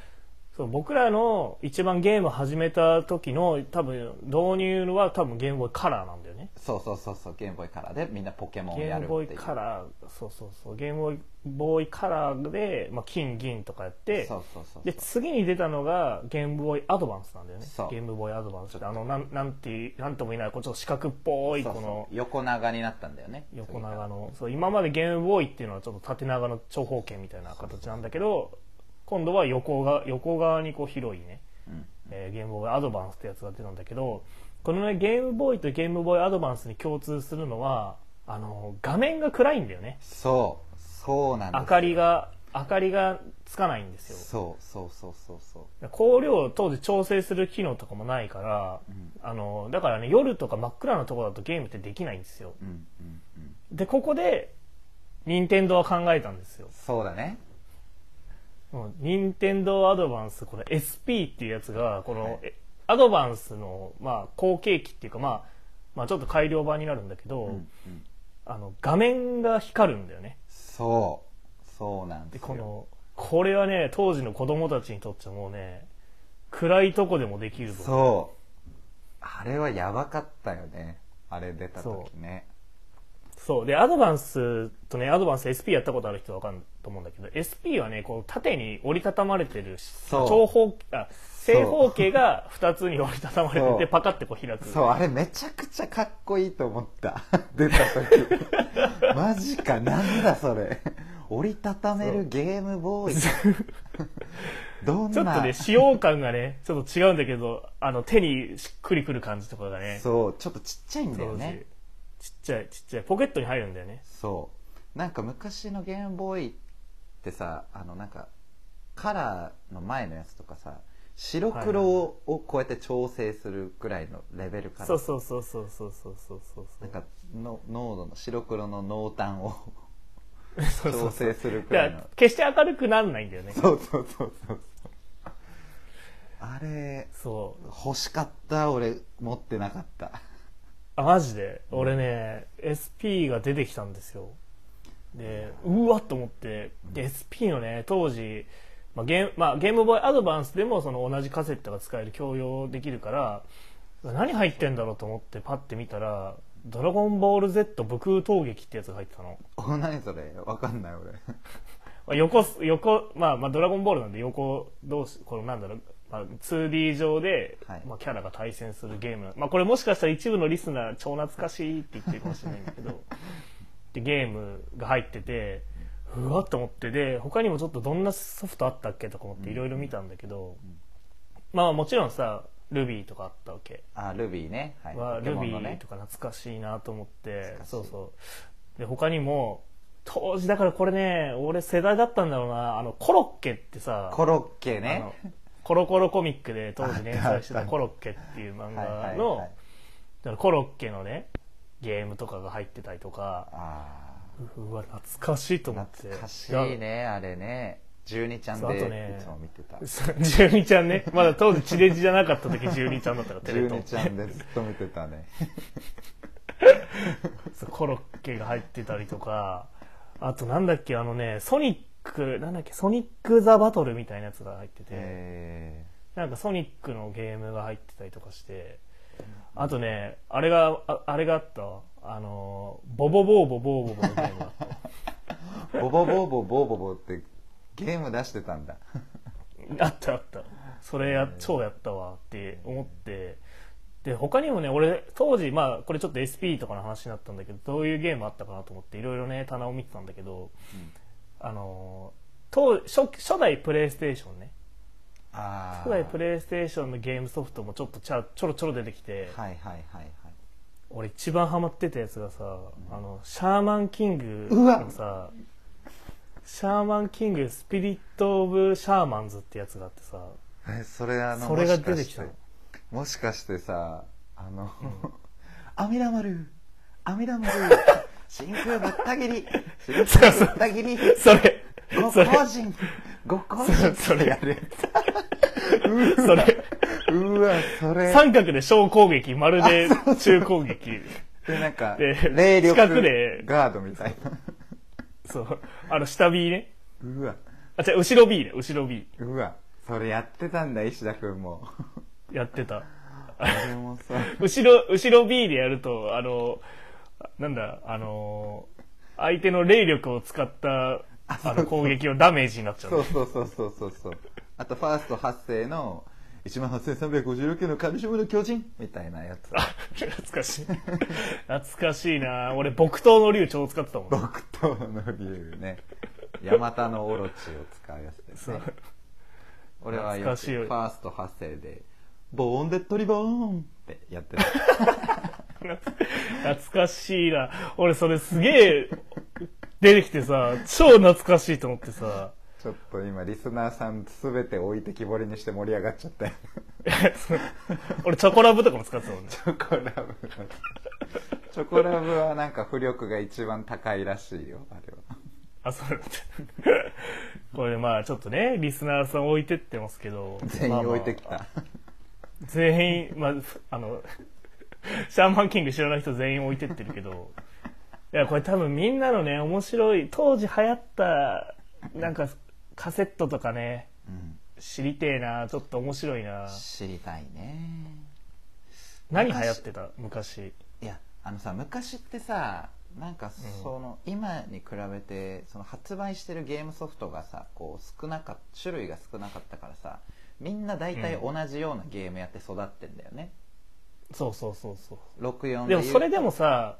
Speaker 2: そう僕らの一番ゲーム始めた時の多分導入は多分ゲームボーイカラーなんだよね。
Speaker 1: そうそうそうそうゲームボーイカラーでみんなポケモン
Speaker 2: ゲーム
Speaker 1: やるっていう。
Speaker 2: ボーイカラーそうそうそうゲームボーイカラーで、まあ、金銀とかやって
Speaker 1: そうそうそう
Speaker 2: で次に出たのがゲームボーイアドバンスなんだよね。
Speaker 1: そう。
Speaker 2: ゲームボーイアドバンスってあのなんなんてなんとも言えないこうちょっと四角っぽいこの
Speaker 1: 横長になったんだよね。
Speaker 2: 横長の。そう今までゲームボーイっていうのはちょっと縦長の長方形みたいな形なんだけど今度は横が横側にこう広いね、
Speaker 1: うん。
Speaker 2: えーゲームボーイアドバンスってやつが出たんだけどこのねゲームボーイとゲームボーイアドバンスに共通するのはあの画面が暗いんだよね。
Speaker 1: そう。そうなんです
Speaker 2: 明かりが明かりがつかないんですよ。
Speaker 1: そうそうそうそうそう。
Speaker 2: 光量を当時調整する機能とかもないから、あのだからね夜とか真っ暗なところだとゲームってできないんですよ。
Speaker 1: うんうんうん。
Speaker 2: でここで任天堂は考えたんですよ。
Speaker 1: そうだね
Speaker 2: 任天堂アドバンスこの SP っていうやつがこの、
Speaker 1: はい。
Speaker 2: えアドバンスの、まあ、後継機っていうか、まあ、まあちょっと改良版になるんだけど、
Speaker 1: うんうん。
Speaker 2: あの画面が光るんだよね。
Speaker 1: そう。そうなんでよ。
Speaker 2: ですこのこれはね当時の子供たちにとってはもうね暗いとこでもできるぞ。
Speaker 1: そう。あれはやばかったよね。あれ出た時ね。
Speaker 2: そう。でアドバンスとねアドバンス SP やったことある人は分かると思うんだけど SP はねこう縦に折りたたまれてる長方あ正方形が2つに折りたたまれててパカってこう開く。
Speaker 1: そうあれめちゃくちゃかっこいいと思った。出た時。マジかなんだそれ。折りたためるゲームボーイ。どんな？
Speaker 2: ちょっとね使用感がねちょっと違うんだけどあの手にしっくりくる感じとかがね。
Speaker 1: そうちょっとちっちゃいんだよね。
Speaker 2: ちっちゃいちっちゃいポケットに入るんだよね。
Speaker 1: そう。なんか昔のゲームボーイってさあのなんかカラーの前のやつとかさ白黒ををこうやって調整するぐらいのレベルから。
Speaker 2: そうそうそうそうそうそうそうそう。
Speaker 1: なんかの濃度の白黒の濃淡を
Speaker 2: そうそう
Speaker 1: 調整するく
Speaker 2: ら
Speaker 1: らいの
Speaker 2: 決して明るくならないんだよね。
Speaker 1: そうそうそうそう。あれ
Speaker 2: そう。
Speaker 1: 欲しかった俺持ってなかった
Speaker 2: あマジで俺ね SP が出てきたんですよでうわっと思ってで SP のね当時、まあゲーまあ、ゲームボーイアドバンスでもその同じカセットが使える共用できるから何入ってんだろうと思ってパッて見たら「ドラゴンボール Z 武空闘撃」ってやつが入ってたの。
Speaker 1: お何それわかんない俺。
Speaker 2: まあ横す横、まあ、まあドラゴンボールなんで横同士このなんだろう、まあ、2D 上で、
Speaker 1: はい。
Speaker 2: まあ、キャラが対戦するゲームなまあこれもしかしたら一部のリスナー超懐かしいって言ってるかもしれないんだけど でゲームが入っててうわっと思ってで他にもちょっとどんなソフトあったっけとか思っていろいろ見たんだけど、まあもちろんさ Ruby とかあったわけ。
Speaker 1: あルビーね。はい。
Speaker 2: は Ruby
Speaker 1: のね。
Speaker 2: とか懐かしいなと思ってそうそう。で他にも当時だからこれね俺世代だったんだろうな。あのコロッケってさ
Speaker 1: コロッケ
Speaker 2: あ
Speaker 1: ね
Speaker 2: のコロコロコミックで当時連載して
Speaker 1: た
Speaker 2: コロッケっていう漫画のだからコロッケのねゲームとかが入ってたりとか
Speaker 1: あ
Speaker 2: うわ懐かしいと
Speaker 1: あ
Speaker 2: 思って。
Speaker 1: 懐かしいねあれね。12ちゃんで
Speaker 2: ね
Speaker 1: いつも見てた。
Speaker 2: 十二ちゃんね。まだ当時地デジじゃなかった時十二ちゃんだったからテレ東。
Speaker 1: 12ちゃんでずっと見てたね。
Speaker 2: コロッケが入ってたりとか。あとなんだっけあのねソニックなんだっけソニック・ザ・バトルみたいなやつが入ってて、
Speaker 1: え
Speaker 2: なんかソニックのゲームが入ってたりとかしてあとねあれがああれがあった。わあのボボボーボボーボボのゲームがあった
Speaker 1: ー、ボボボーボボーボボってゲーム出してたんだ。
Speaker 2: あったあった。それや超やったわって思って。で他にもね俺当時まあこれちょっと SP とかの話になったんだけどどういうゲームあったかなと思っていろいろね棚を見てたんだけど、あの当初初代プレイステーションね
Speaker 1: ああ
Speaker 2: 初代プレイステーションのゲームソフトもちょっとちゃちょろちょろ出てきて、
Speaker 1: はいはいはいはい。
Speaker 2: 俺一番ハマってたやつがさ、あのシャーマンキングのさシャーマンキングスピリット・オブ・シャーマンズってやつがあってさ
Speaker 1: えそれあの
Speaker 2: それが
Speaker 1: もしかして
Speaker 2: 出てきたの
Speaker 1: もしかしてさあの、阿弥陀丸阿弥陀丸真空ぶった切り真空ぶった切り
Speaker 2: それ
Speaker 1: ご
Speaker 2: それ。
Speaker 1: 個人ご個人
Speaker 2: それ
Speaker 1: やるや
Speaker 2: それ。
Speaker 1: つうわそれ。
Speaker 2: 三角で小攻撃まるで中攻撃。
Speaker 1: でなんか
Speaker 2: で
Speaker 1: 霊力ガードみたいな。
Speaker 2: そう。あの下 B ね。
Speaker 1: うわ。
Speaker 2: あ違う後ろ B ね。後ろ B
Speaker 1: うわ。それやってたんだ石田君も。
Speaker 2: やってた。
Speaker 1: あれもさ
Speaker 2: 後ろ後ろ B でやるとあのなんだあの相手の霊力を使ったあの攻撃をダメージになっちゃう。
Speaker 1: そうそうそうそうそう。そうあとファースト発生の1万8356のカルシウムの巨人みたいなやつ。
Speaker 2: 懐かしい。懐かしいな。俺木刀の竜超使ってたもん
Speaker 1: 僕との理由ね。ヤマタのオロチを使うやつですね。
Speaker 2: そう。
Speaker 1: 俺はよファースト発生でボーンデッドリボーンってやってた。
Speaker 2: 懐かしいな。俺それすげえ出てきてさ超懐かしいと思ってさ。
Speaker 1: ちょっと今リスナーさん全て置いてきぼりにして盛り上がっちゃったよ。
Speaker 2: 俺チョコラブとかも使ってたもんね。
Speaker 1: チョコラブチョコラブはなんか浮力が一番高いらしいよあれは。
Speaker 2: あそうだ。これまあちょっとねリスナーさん置いてってますけど。
Speaker 1: 全員置いてき
Speaker 2: まあまあ。
Speaker 1: た、
Speaker 2: 全員まあふあのシャーマンキング知らない人全員置いてってるけどいやこれ多分みんなのね面白い当時流行ったなんかカセットとかね
Speaker 1: うん。
Speaker 2: 知りてえなちょっと面白いな。
Speaker 1: 知りたいね。
Speaker 2: 何流行ってた？昔。
Speaker 1: いやあのさ昔ってさなんかその、今に比べてその発売してるゲームソフトがさこう少なかっ種類が少なかったからさみんな大体同じようなゲームやって育ってんだよね、
Speaker 2: そうそうそうそう。
Speaker 1: 64
Speaker 2: でもそれで
Speaker 1: も
Speaker 2: もさ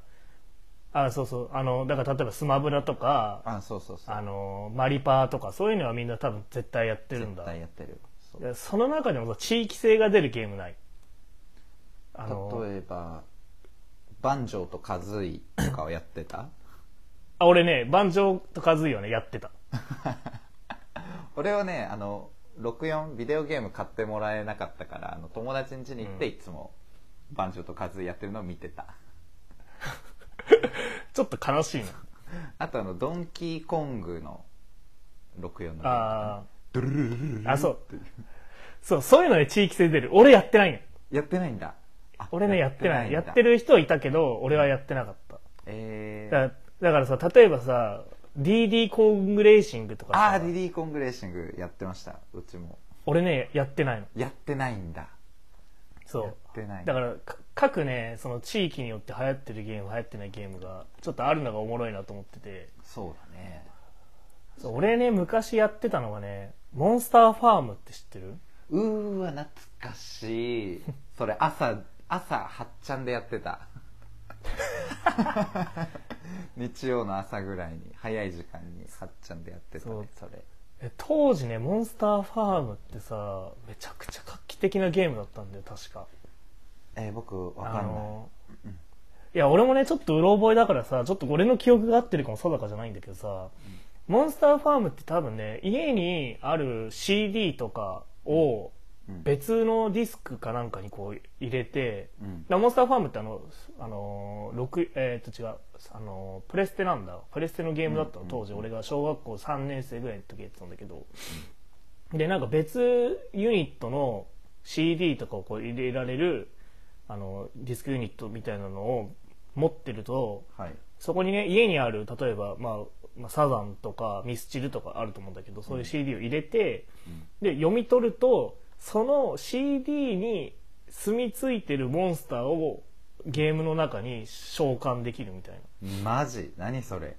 Speaker 2: あそうそう。あのだから例えばスマブラとか
Speaker 1: あそうそうそう。
Speaker 2: あのマリパーとかそういうのはみんな多分絶対やってるん
Speaker 1: 絶
Speaker 2: だ
Speaker 1: 対やってるそ
Speaker 2: その中でも地域性が出るゲームない？あの
Speaker 1: 例えばバンジョーとカズイとかはやってた？
Speaker 2: あ俺ねバンジョーとカズイはねやってた。
Speaker 1: 俺はねあの64ビデオゲーム買ってもらえなかったからあの友達ん家に行って
Speaker 2: うん。
Speaker 1: いつもバンジョーとカズイやってるのを見てた
Speaker 2: ちょっと悲しいな。
Speaker 1: あとあのドンキーコングの64の
Speaker 2: あ
Speaker 1: ドゥルルルルル
Speaker 2: あそうそうそういうので地域性出る俺やってないの
Speaker 1: やってないんだあ
Speaker 2: 俺ねやってないやってる人はいたけど俺はやってなかった
Speaker 1: えー、
Speaker 2: だだからさ例えばさ DD コングレーシングとかさ
Speaker 1: ああディディコングレーシングやってましたうちも
Speaker 2: 俺ねやってないの
Speaker 1: やってないんだ
Speaker 2: そう
Speaker 1: やってない
Speaker 2: だからか各ねその地域によって流行ってるゲーム流行ってないゲームがちょっとあるのがおもろいなと思ってて。
Speaker 1: そうだね。
Speaker 2: そう俺ね昔やってたのがねモンスターファームって知ってる？
Speaker 1: うーわ懐かしい。それ朝朝8ちゃんでやってた。日曜の朝ぐらいに早い時間に8ちゃんでやってたねそれ。
Speaker 2: え当時ねモンスターファームってさめちゃくちゃ画期的なゲームだったんだよ確か
Speaker 1: えー僕わかんない、
Speaker 2: のいや俺もねちょっとうろ覚えだからさちょっと俺の記憶が合ってるかも定かじゃないんだけどさ、モンスターファームって多分ね家にある CD とかを
Speaker 1: うん。
Speaker 2: 別のディスクかなんかにこう入れて、
Speaker 1: うん。
Speaker 2: モンスターファームってあの、あのー、6えーっと違う、あのープレステなんだプレステのゲームだったの当時。俺が小学校3年生ぐらいの時やってたんだけど、でなんか別ユニットの CD とかをこう入れられるあのディスクユニットみたいなのを持ってると
Speaker 1: はい。
Speaker 2: そこにね家にある例えば、まあまあ、サザンとかミスチルとかあると思うんだけどそういう CD を入れて、で読み取るとその CD に住み着いてるモンスターをゲームの中に召喚できるみたいな。
Speaker 1: マジ？何それ？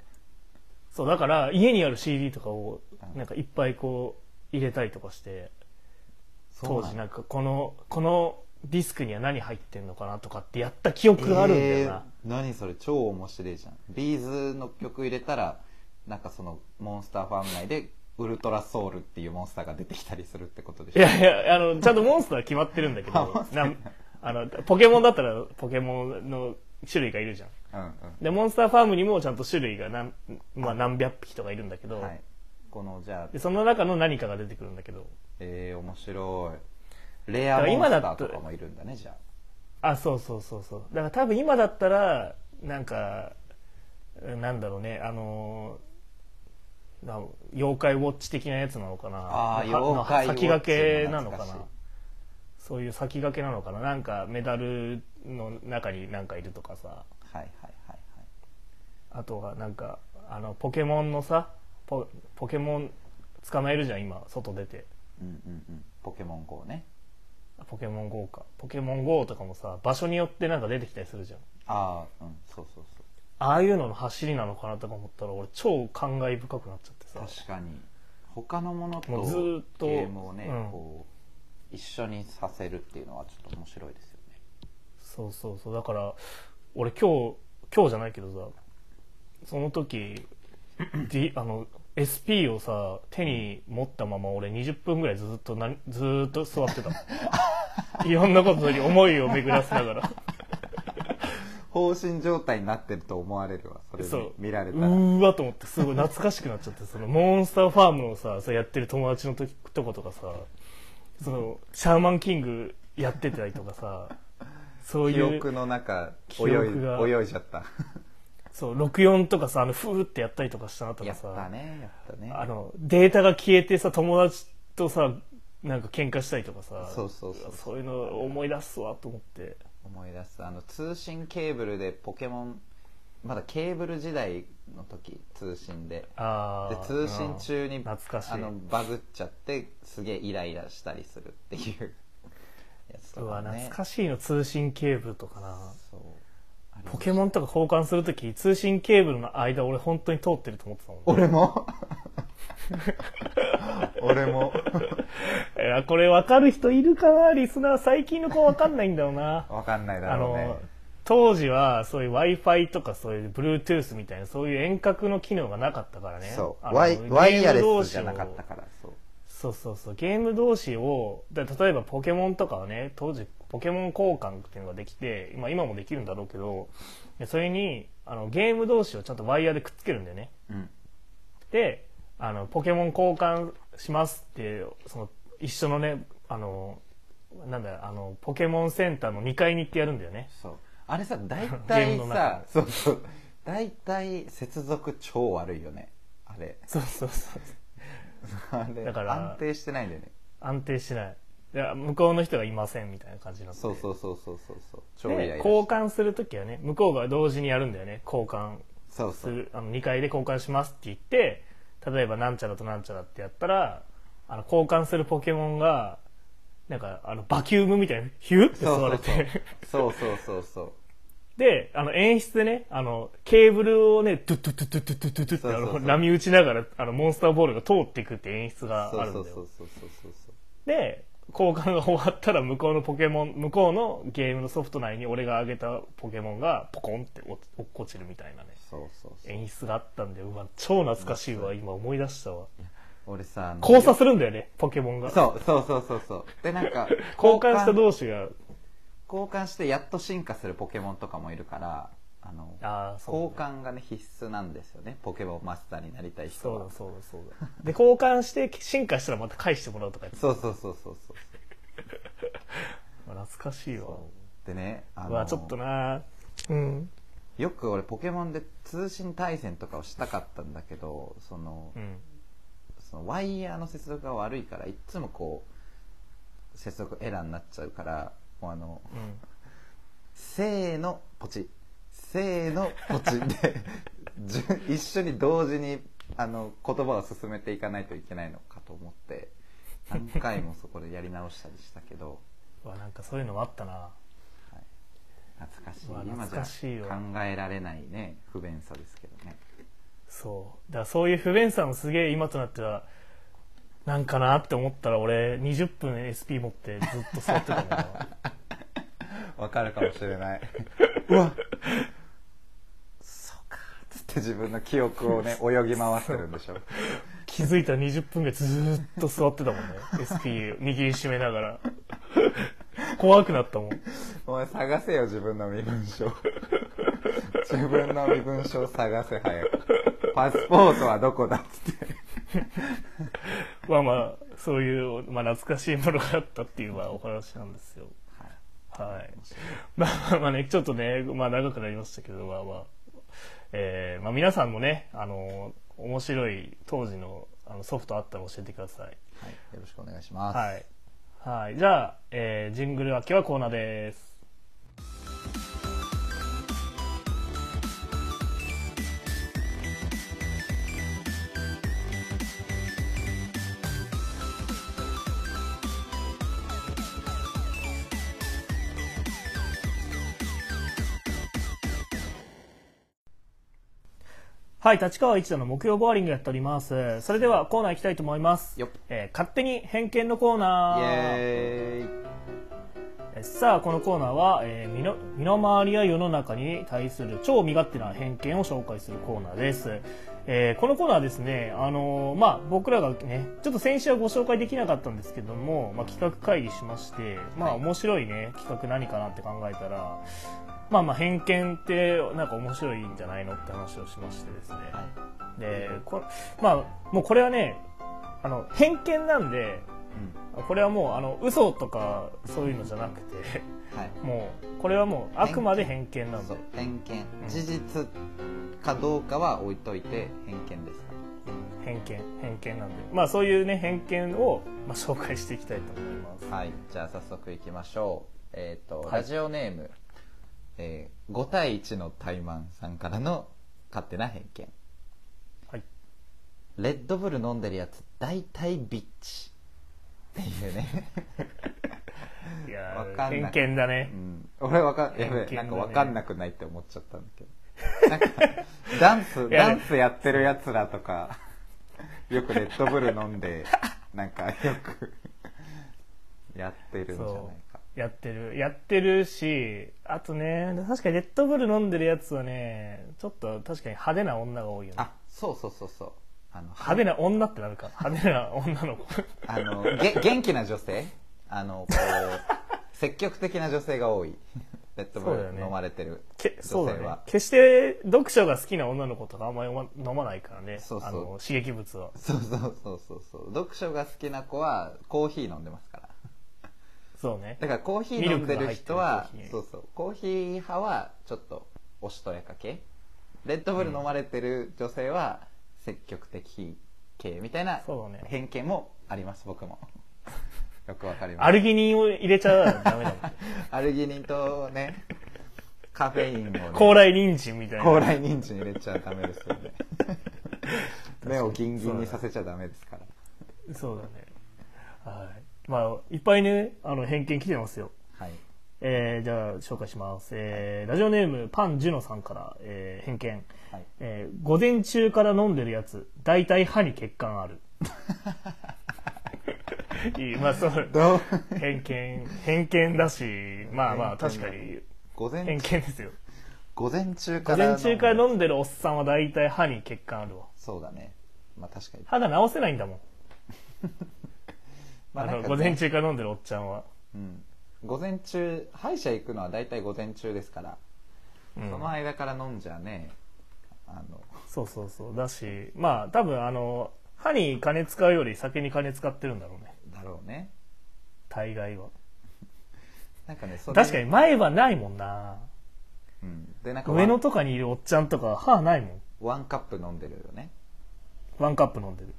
Speaker 2: そうだから家にある CD とかをなんかいっぱいこう入れたりとかして当時
Speaker 1: な
Speaker 2: なんかこのこのディスクには何入ってんのかなとかってやった記憶があるんだよな、
Speaker 1: えー何それ超面白いじゃん。ビーズの曲入れたらなんかそのモンスターファーム内でウルトラソウルっていうモンスターが出てきたりするってことでしょ。
Speaker 2: いやいやあのちゃんとモンスターは決まってるんだけど あのポケモンだったらポケモンの種類がいるじゃん。
Speaker 1: うんうん。
Speaker 2: でモンスターファームにもちゃんと種類が何,、まあ、何百匹とかいるんだけど、
Speaker 1: はい。このじゃあ。
Speaker 2: でその中の何かが出てくるんだけど。
Speaker 1: えー、面白いレアモンスター
Speaker 2: と
Speaker 1: とかもいるんだねじゃ
Speaker 2: あ。そうそうそうそう。だから多分今だったらなんかなんだろうねあのな妖怪ウォッチ的なやつなのかな。
Speaker 1: あ妖怪ウォッチ
Speaker 2: 先駆けなのかな。そういう先駆けなのかな。なんかメダルの中になんかいるとかさ。
Speaker 1: はいはいはいはい。
Speaker 2: あとはなんかあのポケモンのさポポケモン捕まえるじゃん今外出て。
Speaker 1: うんうんうん。ポケモン GO ね
Speaker 2: ポケモン GO か。ポケモン GO とかもさ場所によってなんか出てきたりするじゃん。
Speaker 1: ああうんそうそうそう。
Speaker 2: ああいうのの走りなのかなとか思ったら俺超感慨深くなっちゃってさ。
Speaker 1: 確かに。他のものと
Speaker 2: もうずーっと
Speaker 1: ゲームをね、
Speaker 2: うん。
Speaker 1: こう一緒にさせるっていうのはちょっと面白いですよね。
Speaker 2: そうそうそう。だから俺今日今日じゃないけどさその時 D あの SP をさ手に持ったまま俺20分ぐらいずっとなずーっと座ってた いろんなことに思いを巡らせながら。
Speaker 1: 放心状態になってると思われるわそれ
Speaker 2: そう。
Speaker 1: に見られ
Speaker 2: う
Speaker 1: たら。
Speaker 2: ーわと思ってすごい懐かしくなっちゃってそのモンスターファームのさそうやってる友達のととことかさそのシャーマンキングやってたりとかさそういう
Speaker 1: 記憶の中
Speaker 2: 記
Speaker 1: 泳い泳いじゃった。
Speaker 2: そう64とかさあのフーってやったりとかした後
Speaker 1: やっ
Speaker 2: がさ
Speaker 1: たねやったね。
Speaker 2: あのデータが消えてさ友達とさなんか喧嘩したりとかさ
Speaker 1: そうそうそう
Speaker 2: そう。いうの思い出すわと思って。
Speaker 1: 思い出す。あの通信ケーブルでポケモンまだケーブル時代の時通信で。
Speaker 2: ああ
Speaker 1: で通信中に
Speaker 2: 懐かしい。
Speaker 1: あのバグっちゃってすげえイライラしたりするっていう。やつと
Speaker 2: うわ
Speaker 1: かね
Speaker 2: 懐かしいの通信ケーブルとかな。
Speaker 1: そう。
Speaker 2: ポケモンとか交換するとき通信ケーブルの間俺本当に通ってると思ってたもん、ね、
Speaker 1: 俺も？俺も。
Speaker 2: いやこれ分かる人いるかな？リスナー最近の子分かんないんだろうな。
Speaker 1: わかんないだ
Speaker 2: あ
Speaker 1: ろうね。
Speaker 2: の当時はそういう w i f i とかそういう Bluetooth みたいなそういう遠隔の機能がなかったからね。
Speaker 1: そう。ワイワイヤレスじゃなかったからそう。
Speaker 2: そうそうそう。ゲーム同士をだ例えばポケモンとかはね当時ポケモン交換っていうのができて、まあ、今もできるんだろうけどでそれにあのゲーム同士をちゃんとワイヤーでくっつけるんだよね。
Speaker 1: うん。
Speaker 2: であのポケモン交換しますってその一緒のねあのなんだあのポケモンセンターの2階に行ってやるんだよね。
Speaker 1: そう。あれさ大
Speaker 2: ゲー
Speaker 1: 体
Speaker 2: ムの
Speaker 1: さ
Speaker 2: 中
Speaker 1: そうそう。大体接続超悪いよね。あれ。
Speaker 2: そうそうそう
Speaker 1: あれ
Speaker 2: だから
Speaker 1: 安定してないんだよね。
Speaker 2: 安定しない。で向こうの人がいませんみたいな感じになって
Speaker 1: そうそうそうそうそうそう。超
Speaker 2: で
Speaker 1: イライラ
Speaker 2: 交換するときはね向こうが同時にやるんだよね。交換す
Speaker 1: そうそう。
Speaker 2: るあの2階で交換しますって言って例えばなんちゃらとなんちゃらってやったらあの交換するポケモンがなんかあのバキュームみたいにヒュッて吸われて。
Speaker 1: そうそうそうそう。
Speaker 2: であの演出でねあのケーブルをねドゥッドゥッドゥッドゥッドゥッって波打ちながらあのモンスターボールが通っていくって演出があるんだよ
Speaker 1: そうそうそうそうそうそう
Speaker 2: で交換が終わったら向こうのポケモン向こうのゲームのソフト内に俺が上げたポケモンがポコンって落っこちるみたいなね
Speaker 1: そうそうそう。
Speaker 2: 演出があったんでうわ超懐かしいわ今思い出したわ。
Speaker 1: 俺さあの
Speaker 2: 交差するんだよねポケモンが。
Speaker 1: そうそうそうそうそう。でなんか
Speaker 2: 交換した同士が。
Speaker 1: 交換してやっと進化するポケモンとかもいるからあの
Speaker 2: ああそう
Speaker 1: 交換がね必須なんですよね。ポケモンマスターになりたい人は。
Speaker 2: そうだそうだそうだ。で交換して進化したらまた返してもらうとか
Speaker 1: そうそうそうそうそう。
Speaker 2: 懐かしいわ。
Speaker 1: でねあ
Speaker 2: うわちょっとな。うん
Speaker 1: よく俺ポケモンで通信対戦とかをしたかったんだけどその,、
Speaker 2: うん。
Speaker 1: そのワイヤーの接続が悪いからいっつもこう接続エラーになっちゃうからもうあの
Speaker 2: うん。
Speaker 1: せーのポチ。せーのポチで 一緒に同時にあの言葉を進めていかないといけないのかと思って何回もそこでやり直したりしたけど。
Speaker 2: うわなんかそういうのもあったな
Speaker 1: 懐かしい
Speaker 2: 懐かしい
Speaker 1: ゃ
Speaker 2: わ
Speaker 1: 考えられないね不便さですけどね。
Speaker 2: そう。だからそういう不便さもすげえ今となってはなんかなって思ったら俺20分 SP 持ってずっと座ってたもんな
Speaker 1: わかるかもしれない。うわ。そうかつって自分の記憶をね泳ぎ回ってるんでしょ。
Speaker 2: 気づいたら20分ぐらいずーっと座ってたもんね。SP 握りしめながら 怖くなったもん。
Speaker 1: お前探せよ自分の身分証。自分の身分証探せ早く。パスポートはどこだっつって。
Speaker 2: まあまあそういう、まあ、懐かしいものがあったっていうまあお話なんですよ。
Speaker 1: はい。
Speaker 2: まあまあねちょっとね、まあ、長くなりましたけどまあまあ。えーまあ、皆さんもねあの面白い当時のあのソフトあったら教えてください。
Speaker 1: はい、よろしくお願いします。
Speaker 2: はい、はい、じゃあ、えージングル明けはコーナーです。はい、立川一田の木曜ボーリングやっております。それではコーナー行きたいと思います。えー勝手に偏見のコーナー。
Speaker 1: ー
Speaker 2: さあこのコーナーは、えー身の身の回りや世の中に対する超身勝手な偏見を紹介するコーナーです、えーこのコーナーはですね、あのーまあ、僕らがねちょっと先週はご紹介できなかったんですけども、まあ、企画会議しまして、まあ、
Speaker 1: はい
Speaker 2: 面白いね企画何かなって考えたらまあまあ偏見ってなんか面白いんじゃないのって話をしましてですね、
Speaker 1: は
Speaker 2: でこまあもうこれはねあの偏見なんで
Speaker 1: い。
Speaker 2: これはもうあの嘘とかそういうのじゃなくて。もうこれはもうあくまで偏見なんで
Speaker 1: そう、偏見
Speaker 2: う。ん
Speaker 1: 事実かどうかは置いといて、偏見ですか
Speaker 2: 偏見偏見なんでまあそういうね偏見を、まあ、紹介していきたいと思います
Speaker 1: ら。はい。じゃあ早速いきましょう。えっ、と、
Speaker 2: はい
Speaker 1: ラジオネーム、えー、5対1の怠慢さんからの勝手な偏見。
Speaker 2: はい
Speaker 1: レッドブル飲んでるやつ、大体ビッチ。っていうね。
Speaker 2: いやー
Speaker 1: わかんない。
Speaker 2: 偏見だね、
Speaker 1: うん、俺わかん、やべ
Speaker 2: ね。
Speaker 1: なんかわかんなくないって思っちゃったんだけど。なんか、ダンス、ダンスやってる奴らとか、よくレッドブル飲んで、なんかよく、やってるんじゃないか。
Speaker 2: やってる。やってるしあとね確かにレッドブル飲んでるやつはねちょっと確かに派手な女が多いよね。
Speaker 1: あ、そうそうそうそう。あの、
Speaker 2: 派手な女ってなるか。派手な女の子。
Speaker 1: あの、げ元気な女性あの、こう、積極的な女性が多い。レッドブ
Speaker 2: そうだよね。
Speaker 1: ル飲まれてる女性は。
Speaker 2: 決して読書が好きな女の子とかあんまり飲まないからね。
Speaker 1: そうそう。
Speaker 2: あの刺激物は。
Speaker 1: そうそうそうそう。そう。読書が好きな子はコーヒー飲んでますから。
Speaker 2: そうね。
Speaker 1: だからコーヒー飲んでる人はそうそう。コーヒー派はちょっとおしとやか系。レッドブル飲まれてる女性は積極的系みたいな偏見もあります僕もよくわかります。
Speaker 2: アルギニンを入れちゃダメだもん
Speaker 1: アルギニンとねカフェインを、ね、
Speaker 2: 高麗人参みたいな。
Speaker 1: 高麗人参入れちゃダメですよね。目をギンギンにさせちゃダメですから。
Speaker 2: そうだね。はい。まあいっぱいねあの偏見来てますよ。
Speaker 1: はい。
Speaker 2: えー、じゃあ紹介します、えーラジオネームパンジュノさんから、えー偏見、
Speaker 1: はい。
Speaker 2: えー午前中から飲んでるやつ大体歯に血管ある いいまあそう偏見偏見だしまあまあ確かに。
Speaker 1: 午前
Speaker 2: 偏見ですよ。
Speaker 1: 午前中から
Speaker 2: 午前中から飲んでるおっさんは大体歯に血管あるわ。
Speaker 1: そうだね。まあ確かに。
Speaker 2: 歯が治せないんだもん。あの
Speaker 1: まなんか
Speaker 2: 午前中から飲んでるおっちゃんは、
Speaker 1: うん、午前中歯医者行くのは大体午前中ですから、
Speaker 2: うん。
Speaker 1: その間から飲んじゃねあの。
Speaker 2: そうそうそう。だしまあ多分あの歯に金使うより酒に金使ってるんだろうね
Speaker 1: だろうね。
Speaker 2: 大概は。
Speaker 1: なんかねそれ。
Speaker 2: 確かに前歯ないもんな。
Speaker 1: うん、でなんか
Speaker 2: 上野とかにいるおっちゃんとか歯ないもん。
Speaker 1: ワンカップ飲んでるよね。
Speaker 2: ワンカップ飲んでる。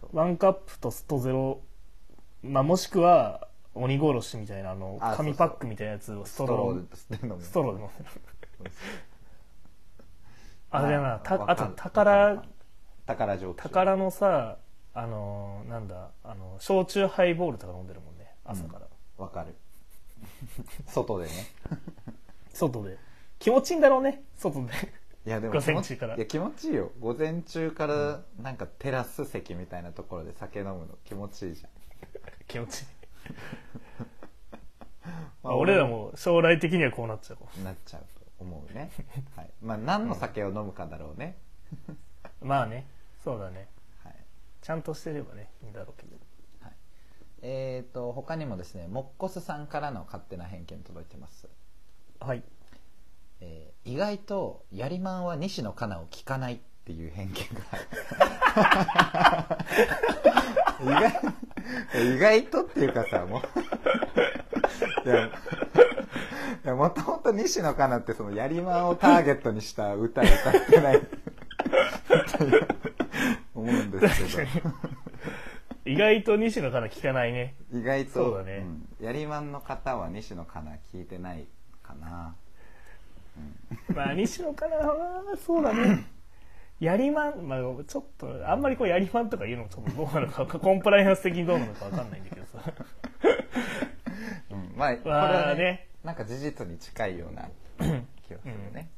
Speaker 1: そう。
Speaker 2: ワンカップとストゼロ、まあ、もしくは鬼殺しみたいなあの
Speaker 1: あ
Speaker 2: 紙パックみたいなやつをストロー。
Speaker 1: ストローで飲む。
Speaker 2: ストローで飲んでるあれだな
Speaker 1: まあ
Speaker 2: たあと宝
Speaker 1: 宝ジョーク
Speaker 2: 宝のさあのーなんだあの焼酎ハイボールとか飲んでるもんね朝から、
Speaker 1: わかる。外でね。
Speaker 2: 外で。気持ちいいんだろうね外で。
Speaker 1: いやでも
Speaker 2: 午
Speaker 1: 気持ち
Speaker 2: 前中から。
Speaker 1: いや気持ちいいよ。午前中からなんかテラス席みたいなところで酒飲むの気持ちいいじゃん、
Speaker 2: 気持ちいい、
Speaker 1: ま
Speaker 2: まあ、俺らも将来的にはこうなっちゃう。
Speaker 1: なっちゃうと思うね、はい、まあ何の酒を飲むかだろうね、
Speaker 2: まあね。そうだね。
Speaker 1: はい
Speaker 2: ちゃんとしてればねいいんだろうけど。
Speaker 1: えー、と他にもですねモッコスさんからの勝手な偏見届いてます、
Speaker 2: はい。
Speaker 1: えー意外とやりまんは西野カナを聞かないっっていう偏見が。意外意外とっていうかさもう。いやいやもともと西野カナってそのやりまんをターゲットにした歌歌ってない。っていう思うんですけど。
Speaker 2: 意外と西野カナ聞かないね。
Speaker 1: 意外と
Speaker 2: そうだね。
Speaker 1: ん。やりまんの方は西野カナ聞いてないかな。
Speaker 2: まあ西野カナはそうだね。やりまん、まあ、ちょっとあんまりこうやりまんとか言うのもちょっとどうなのか コンプライアンス的にどうなのかわかんないんだけどさ。
Speaker 1: うん。まあこれ
Speaker 2: まあ
Speaker 1: はね。
Speaker 2: ね
Speaker 1: なんか事実に近いような気がするね、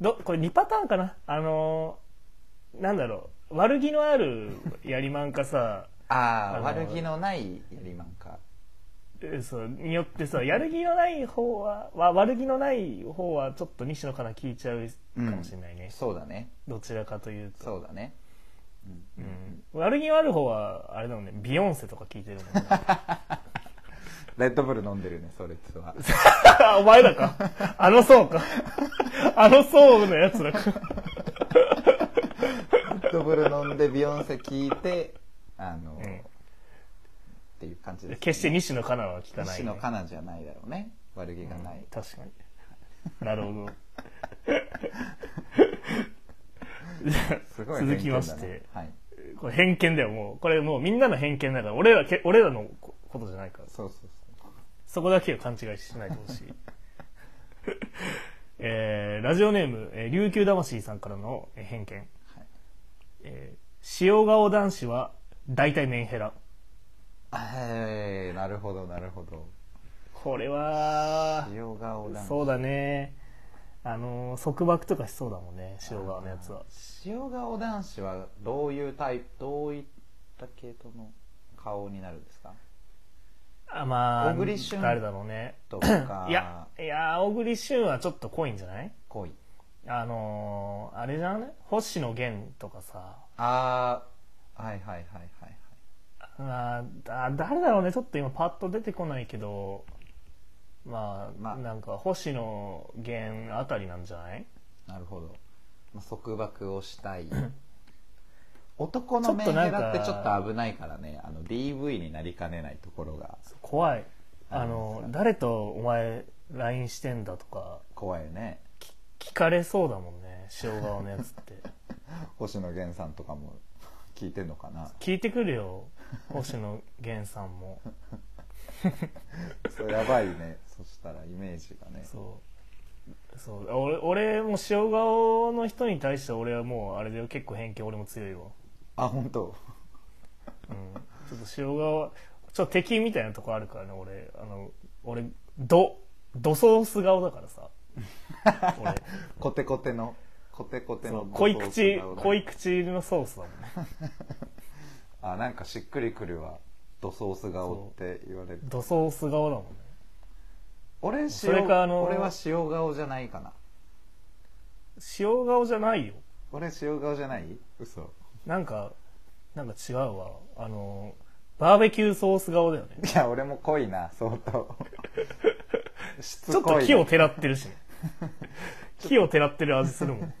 Speaker 2: どこれ2パターンかな。あのーなんだろう悪気のあるやりまんかさ
Speaker 1: ああ悪気のないやりまんか。
Speaker 2: えそうによってさやる気のない方はわ悪気のない方はちょっと西野カナ聞いちゃうかもしれないね、
Speaker 1: そうだね。
Speaker 2: どちらかというと。
Speaker 1: そうだね。
Speaker 2: うん。悪気のある方はあれだもんね。ビヨンセとか聞いてるもんね。
Speaker 1: レッドブル飲んでるねそれつは。
Speaker 2: お前らか。あの層か。あの層のやつらか
Speaker 1: ドブル飲んでビヨンセ聞いてあの、
Speaker 2: ん。
Speaker 1: っていう感じです、ね、
Speaker 2: 決して西野カナは聞かない、
Speaker 1: 西野カナじゃないだろうね。悪気がない、
Speaker 2: 確かに。なるほど。
Speaker 1: すごい
Speaker 2: 続きまして。
Speaker 1: はい。
Speaker 2: これ偏見だよ。もうこれもうみんなの偏見だから俺らけ俺らのこことじゃないから。
Speaker 1: そうそうそう。
Speaker 2: そこだけは勘違いしないでほしい。えーラジオネーム、えー琉球魂さんからのえー偏見、
Speaker 1: はい
Speaker 2: えー塩顔男子は大体メンヘラ。
Speaker 1: はいなるほどなるほど。
Speaker 2: これは
Speaker 1: 塩顔男子。
Speaker 2: そうだね。あのー束縛とかしそうだもんね塩顔のやつは。
Speaker 1: 塩顔男子はどういうタイプどういった系統の顔になるんですか？
Speaker 2: あまあ
Speaker 1: 小栗旬
Speaker 2: 誰だろうね。
Speaker 1: とか。
Speaker 2: いやいや小栗旬はちょっと濃いんじゃない？
Speaker 1: 恋
Speaker 2: あのーあれじゃん星野源とかさ。
Speaker 1: ああはいはいはいはいはい。
Speaker 2: あーあ誰だろうね。ちょっと今パッと出てこないけどまあ、
Speaker 1: まあ。
Speaker 2: なんか星野源あたりなんじゃない？
Speaker 1: なるほど、まあ、束縛をしたい。男のメンヘラってちょっと危ないからね。あの DV になりかねないところが。
Speaker 2: 怖い。あ
Speaker 1: あり
Speaker 2: の
Speaker 1: ますか
Speaker 2: 誰とお前 LINE してんだとか。
Speaker 1: 怖いよね
Speaker 2: 聞かれそうだもんね塩顔のやつって。
Speaker 1: 星野源さんとかも聞いてんのかな？
Speaker 2: 聞いてくるよ星野源さんも。
Speaker 1: それやばいね。そしたらイメージがね。
Speaker 2: そう。そう。俺俺も塩顔の人に対して俺はもうあれで結構偏見俺も強いわ。
Speaker 1: あ本当？
Speaker 2: うん。ちょっと塩顔ちょっと敵みたいなとこあるからね俺。あの俺ドドソース顔だからさ俺。
Speaker 1: コテコテのコテコテの
Speaker 2: 濃い口濃い口のソースだもんね。
Speaker 1: あなんかしっくりくるわ。ドソース顔って言われる。
Speaker 2: ドソース顔だもんね。
Speaker 1: 俺塩
Speaker 2: それかあの
Speaker 1: 俺は塩顔じゃないかな。
Speaker 2: 塩顔じゃないよ。
Speaker 1: 俺塩顔じゃない？嘘。
Speaker 2: なんかなんか違うわ。あのバーベキューソース顔だよね。
Speaker 1: いや俺も濃いな相当。
Speaker 2: ちょっ
Speaker 1: ことい
Speaker 2: 木をてらってるしね 木をてらってる味するもん。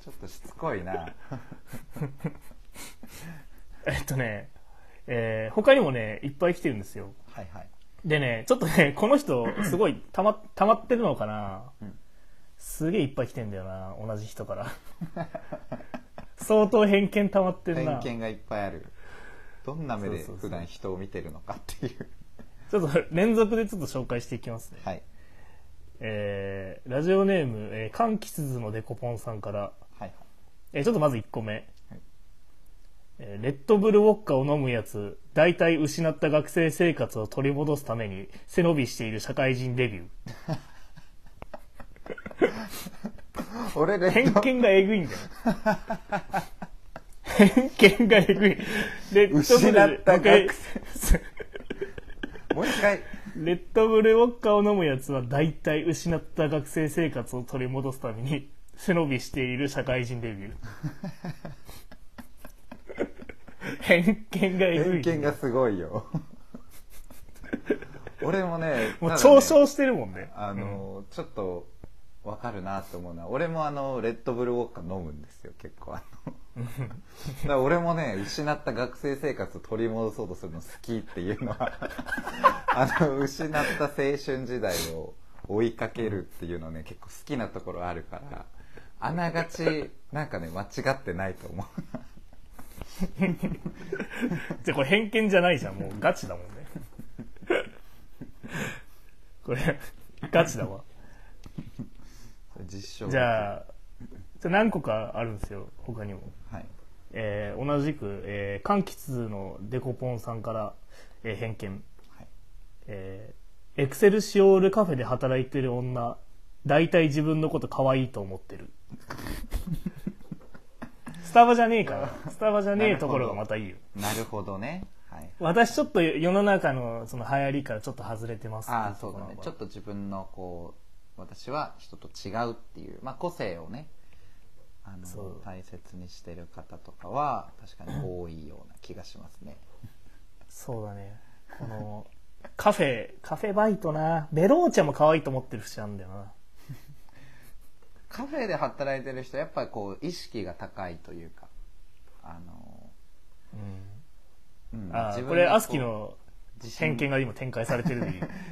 Speaker 1: ちょっとしつこいな。
Speaker 2: えっとね、えー他にもねいっぱい来てるんですよ。
Speaker 1: はいはい。
Speaker 2: でねちょっとねこの人すごいたまたまってるのかな、
Speaker 1: うん。
Speaker 2: すげえいっぱい来てんだよな同じ人から。相当偏見たまってるな。
Speaker 1: 偏見がいっぱいある。どんな目で普段人を見てるのかっていう。
Speaker 2: ちょっと連続でちょっと紹介していきますね、
Speaker 1: はい
Speaker 2: えーラジオネーム、えー、柑橘図のデコポンさんから、
Speaker 1: はいはい。
Speaker 2: えーちょっとまず1個目、
Speaker 1: はい。
Speaker 2: えーレッドブルウォッカを飲むやつ大体失った学生生活を取り戻すために背伸びしている社会人デビュー。
Speaker 1: 俺レ
Speaker 2: 偏見がえぐいんだよ。偏見がえぐい。レッドブル
Speaker 1: 失った学
Speaker 2: 生。
Speaker 1: もう一回
Speaker 2: レッドブルウォッカを飲むやつは大体失った学生生活を取り戻すために 背伸びしている社会人デビュー。偏見がえぐい
Speaker 1: 偏見がすごいよ。俺もね
Speaker 2: もう嘲笑してるもんね。
Speaker 1: あの、ちょっとわかるなって思うのは俺もあのレッドブルウォッカ飲むんですよ結構。あのだから俺もね失った学生生活を取り戻そうとするの好きっていうのは あの失った青春時代を追いかけるっていうのね結構好きなところあるからあながちなんかね間違ってないと思う。
Speaker 2: じゃあこれ偏見じゃないじゃん。もうガチだもんね。これガチだわ。
Speaker 1: 実証。
Speaker 2: じゃあじゃあ何個かあるんですよ他にも。
Speaker 1: はい
Speaker 2: えー同じく、えー、柑橘のデコポンさんから、えー偏見、
Speaker 1: はい。
Speaker 2: えーエクセルシオールカフェで働いてる女大体自分のこと可愛いと思ってる。スタバじゃねえから。スタバじゃねえところがまたいいよ。
Speaker 1: なるほどね。はい。
Speaker 2: 私ちょっと世の中のその流行りからちょっと外れてます
Speaker 1: ああそうだね。ちょっと自分のこう私は人と違うっていう、まあ、個性をねあの大切にしてる方とかは確かに多いような気がしますね。
Speaker 2: そうだね。このカフェカフェバイトな。ベローチャも可愛いと思ってる節あるんだよな。
Speaker 1: カフェで働いてる人やっぱりこう意識が高いというかあの、うん。
Speaker 2: あ
Speaker 1: 自分に
Speaker 2: ーこれアスキの偏見が今展開されてる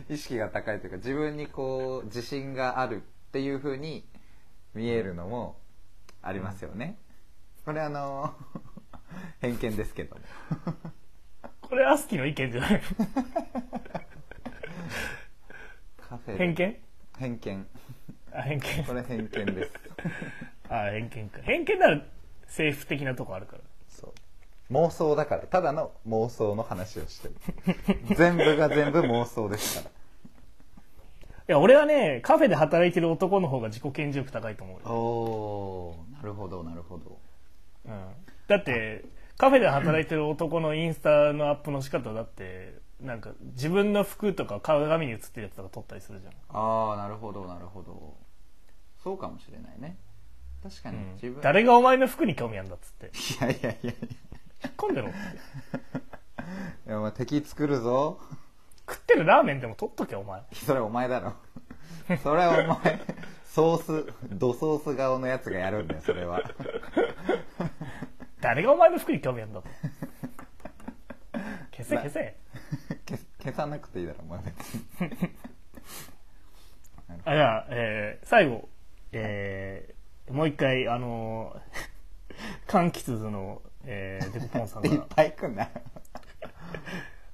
Speaker 1: 意 識が高いというか自分にこう自信があるっていうふうに見えるのもありますよね、これあの偏見ですけども。
Speaker 2: これアスキの意見じゃない
Speaker 1: カフェで。
Speaker 2: 偏見？
Speaker 1: 偏見。
Speaker 2: あ偏見。
Speaker 1: これ偏見です。
Speaker 2: あ偏見か。偏見なら政府的なとこあるから。
Speaker 1: そう。妄想だから。ただの妄想の話をしてる。全部が全部妄想ですから。
Speaker 2: いや俺はねカフェで働いてる男の方が自己顕示欲高いと思うよ、
Speaker 1: おほどなるほど。
Speaker 2: うん、だってカフェで働いてる男のインスタのアップの仕方だってなんか自分の服とか鏡に映ってるやつとか撮ったりするじゃん。
Speaker 1: ああなるほどなるほど。そうかもしれないね。確かに自分、
Speaker 2: 誰がお前の服に興味あんだっつって。
Speaker 1: いやいやいやい
Speaker 2: 引っ込んでろ。って
Speaker 1: やいやお前敵作るぞ。
Speaker 2: 食ってるラーメンでも取っとけお前。
Speaker 1: それお前だろ。それはお前ソースドソース顔のやつがやるんだよそれは。
Speaker 2: 誰がお前の服に興味あんだと。消せ消せ。
Speaker 1: 消消さなくていいだろお前別に。
Speaker 2: あじゃあ、えー最後、えーもう一回あのー柑橘の、えーデコポンさん
Speaker 1: いっ
Speaker 2: が
Speaker 1: ぱい来んな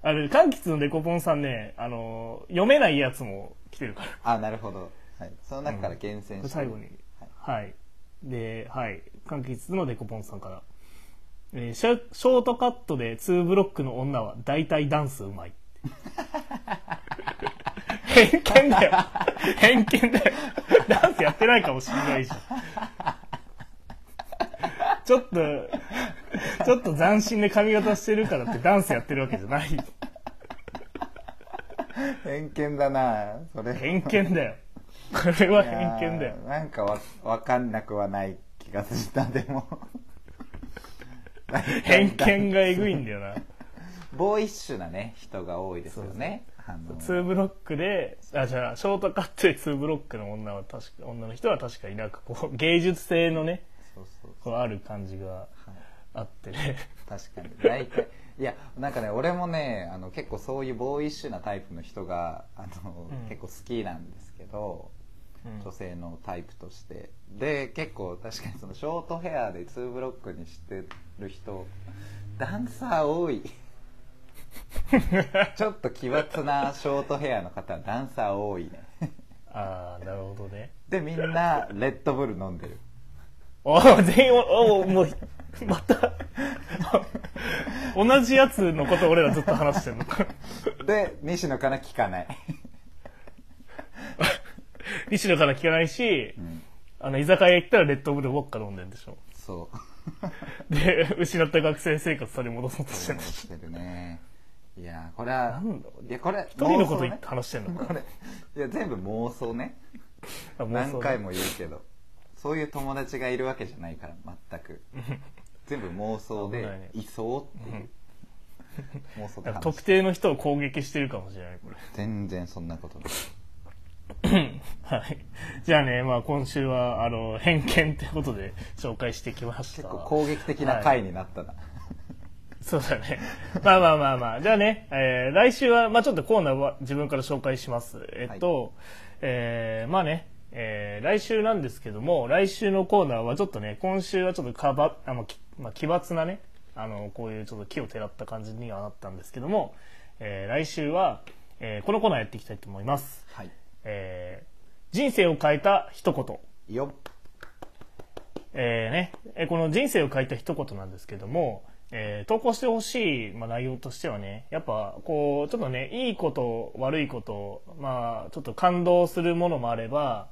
Speaker 2: あれ柑橘のデコポンさんね、あのー読めないやつも来てるから。
Speaker 1: あなるほど、はい、その中から厳選して、
Speaker 2: 最後に。
Speaker 1: はい。
Speaker 2: はい。ではい。柑橘のデコポンさんから、えーシャショートカットで2ブロックの女は大体ダンスうまい。偏見だよ。偏見だよ。ダンスやってないかもしれないじゃん。ちょっとちょっと斬新で髪型してるからってダンスやってるわけじゃない。
Speaker 1: 偏見だなそれ。
Speaker 2: 偏見だよこれは偏見だよ。
Speaker 1: なんかわわかんなくはない気がしたでも。
Speaker 2: 偏見がえぐいんだよな。
Speaker 1: ボーイッシュなね人が多いですよね。あの
Speaker 2: 2ブロックであじゃあショートカットで2ブロックの女は確か女の人は確かになんかこう芸術性のねこうある感じが
Speaker 1: はい。
Speaker 2: あってね。
Speaker 1: 確かに。大体いやなんかね俺もねあの結構そういうボーイッシュなタイプの人があの、
Speaker 2: うん。
Speaker 1: 結構好きなんですけど、
Speaker 2: うん
Speaker 1: 女性のタイプとして。で結構確かにそのショートヘアで2ブロックにしてる人ダンサー多い。ちょっと奇抜なショートヘアの方はダンサー多いね。
Speaker 2: ああなるほどね。
Speaker 1: でみんなレッドブル飲んでる。
Speaker 2: おー全員おおもうまた同じやつのこと俺らずっと話してんの。
Speaker 1: で西野カナ聞かない、
Speaker 2: 西野から聞かないし、
Speaker 1: うん、
Speaker 2: あの居酒屋行ったらレッドブルウォッカ飲んでんでしょ。
Speaker 1: そう。
Speaker 2: で失った学生生活それ戻そうとしてる
Speaker 1: してるね。いやこれは
Speaker 2: なんだ
Speaker 1: いやこれ
Speaker 2: 一人のこと言って話してんの
Speaker 1: これいや全部妄想ね。
Speaker 2: あ妄想
Speaker 1: 何回も言うけどそういう友達がいるわけじゃないから全く。全部妄想でいそうっていう。妄想で
Speaker 2: 特定の人を攻撃してるかもしれないこれ。
Speaker 1: 全然そんなことない
Speaker 2: はい。じゃあね、まあ今週は、あの、偏見ということで 紹介してきました。
Speaker 1: 結構攻撃的な回になったな、
Speaker 2: そうだね。まあまあまあまあ。じゃあね、えー来週は、まあちょっとコーナーは自分から紹介します。えっと、えーまあね、えー来週なんですけども、来週のコーナーはちょっとね、今週はちょっとかば、あの、きまあ、奇抜なね、あの、こういうちょっと木をてらった感じにはなったんですけども、えー来週は、えーこのコーナーやっていきたいと思います。
Speaker 1: はい
Speaker 2: えー人生を変えた一言。
Speaker 1: よっ
Speaker 2: えーね、えーこの人生を変えた一言なんですけども、えー投稿してほしい、まあ、内容としてはね、やっぱこう、ちょっとね、いいこと、悪いこと、まあ、ちょっと感動するものもあれば、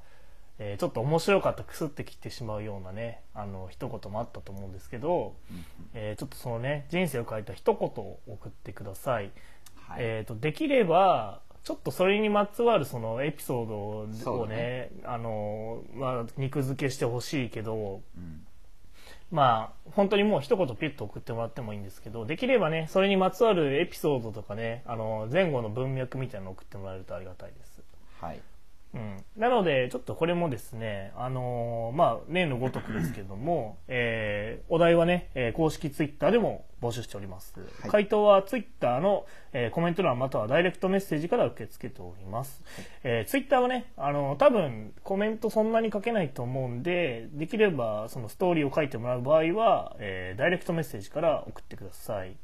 Speaker 2: えーちょっと面白かった、くすってきてしまうようなね、あの、一言もあったと思うんですけど、えーちょっとそのね、人生を変えた一言を送ってください。
Speaker 1: はい、
Speaker 2: えー、とできればちょっとそれにまつわるそのエピソードをねあのまあ、肉付けしてほしいけど、
Speaker 1: ん。
Speaker 2: まあ本当にもう一言ピュッと送ってもらってもいいんですけどできればねそれにまつわるエピソードとかねあの前後の文脈みたいなのを送ってもらえるとありがたいです。
Speaker 1: はい
Speaker 2: うん、なので、ちょっとこれもですね、あのーまあ、例のごとくですけども、えーお題はね、えー公式ツイッターでも募集しております。
Speaker 1: はい
Speaker 2: 回答はツイッターの、えーコメント欄またはダイレクトメッセージから受け付けております。えーツイッターはね、あの多分コメントそんなに書けないと思うんで、できればそのストーリーを書いてもらう場合は、えーダイレクトメッセージから送ってください。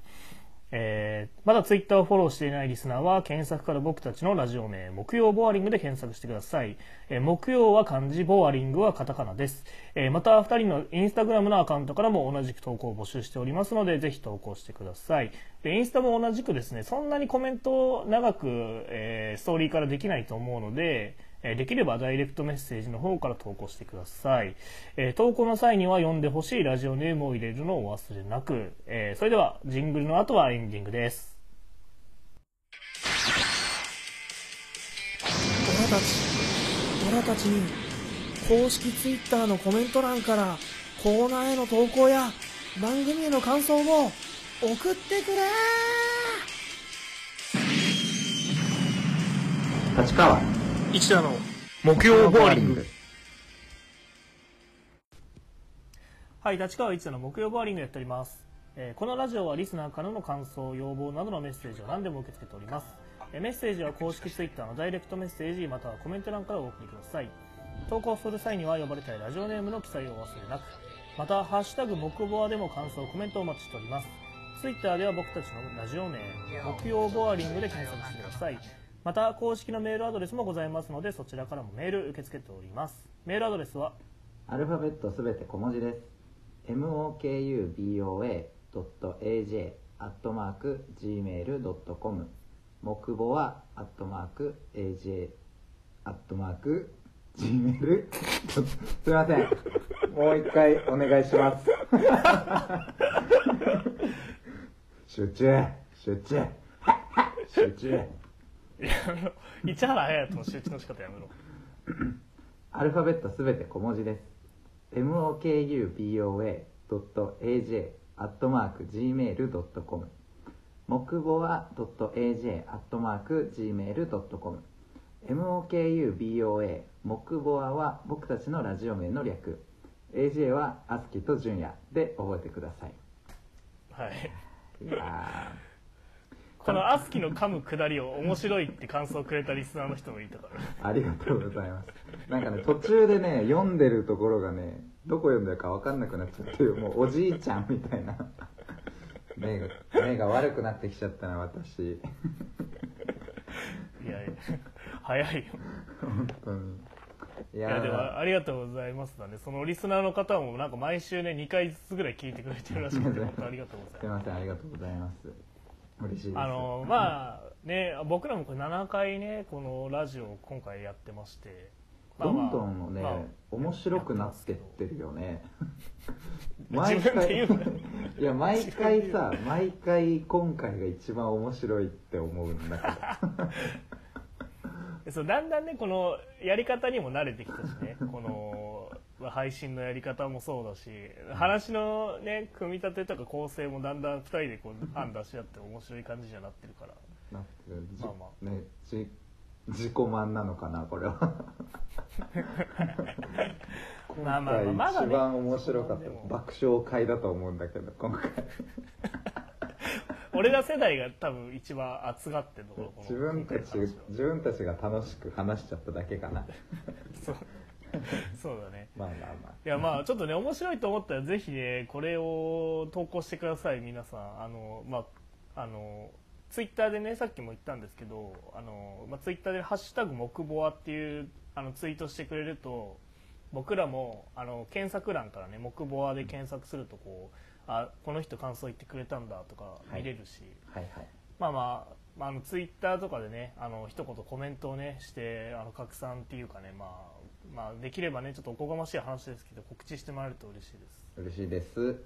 Speaker 2: えーまだツイッターをフォローしていないリスナーは検索から僕たちのラジオ名木曜ボアリングで検索してください、え木曜は漢字ボアリングはカタカナです、えまた2人のインスタグラムのアカウントからも同じく投稿を募集しておりますのでぜひ投稿してください。でインスタも同じくですねそんなにコメントを長く、えーストーリーからできないと思うのでできればダイレクトメッセージの方から投稿してください、えー投稿の際には読んでほしいラジオネームを入れるのをお忘れなく、えーそれではジングルの後はエンディングです。
Speaker 6: たち俺たちに公式ツイッターのコメント欄からコーナーへの投稿や番組への感想を送ってくれ
Speaker 1: 立川。
Speaker 2: 一田の木曜ボーリング。はい立川一田の木曜ボーリングやっております、えーこのラジオはリスナーからの感想要望などのメッセージを何でも受け付けております、えーメッセージは公式ツイッターのダイレクトメッセージまたはコメント欄からお送りください。投稿する際には呼ばれたいラジオネームの記載をお忘れなく。また「ハッシュタグ木ボア」でも感想コメントをお待ちしております。ツイッターでは僕たちのラジオ名木曜ボアリングで検索してください。また公式のメールアドレスもございますのでそちらからもメール受け付けております。メールアドレスは？
Speaker 1: アルファベットすべて小文字です。mokuboa.aj.gmail.com 木母は、アットマーク、aj、アットマーク、gmail。すいません。もう一回お願いします。集中、集中、集中。
Speaker 2: いやあの市原隼人の周知の仕方やめろ
Speaker 1: アルファベットすべて小文字です。mokuboa.aj.gmail.com 木母は .aj.gmail.com mokuboa 木母は僕たちのラジオ名の略。AJ はあすきと純也で覚えてください。
Speaker 2: はい。
Speaker 1: いや
Speaker 2: このアスキの噛むくだりを面白いって感想をくれたリスナーの人もいたから。
Speaker 1: ーありがとうございます。なんかね途中でね読んでるところがねどこ読んでるか分かんなくなっちゃってもうおじいちゃんみたいな目が目が悪くなってきちゃったな私。
Speaker 2: いやいや早いよ。
Speaker 1: 本当に。い
Speaker 2: いやでもありがとうございますだね。そのリスナーの方もなんか毎週ね2回ずつぐらい聞いてくれてるらしくて本当ありがとうございます。
Speaker 1: すいませんありがとうございます。嬉しいです。
Speaker 2: あのまあね僕らもこれ7回ねこのラジオを今回やってまして。まあ
Speaker 1: ど
Speaker 2: まあ
Speaker 1: んどんね、
Speaker 2: まあ
Speaker 1: 面白くなってってるよね。
Speaker 2: 自分で言うなよ。
Speaker 1: いや毎回さ毎回今回が一番面白いって思うんだけど。
Speaker 2: そうだんだんねこのやり方にも慣れてきたしね。このまあ配信のやり方もそうだし話のね組み立てとか構成もだんだん2人でこう案出し合って面白い感じにはなってるから。
Speaker 1: なってる。じ
Speaker 2: まあま
Speaker 1: ねじ自己満なのかなこれは。
Speaker 2: まあまあまあ
Speaker 1: 一番面白かった
Speaker 2: でも。
Speaker 1: 爆笑会だと思うんだけど今回。
Speaker 2: 俺ら世代が多分一番熱がってると
Speaker 1: 自分たち自分たちが楽しく話しちゃっただけかな。
Speaker 2: そう。そうだね。
Speaker 1: まあまあま
Speaker 2: いやまあちょっとね面白いと思ったらぜひねこれを投稿してください皆さん。あのまああのツイッターでねさっきも言ったんですけどあの、まあ、ツイッターで「ハッシュタグ木ボア」っていうあのツイートしてくれると僕らもあの検索欄からね木ボアで検索するとこうあこの人感想言ってくれたんだとか見れるし、
Speaker 1: あはいはい。
Speaker 2: まあまあ、まあ、あのツイッターとかでねあの一言コメントをねしてあの拡散っていうかね、まあ、まあできればねちょっとおこがましい話ですけど告知してもらえると嬉しいです。
Speaker 1: 嬉しいです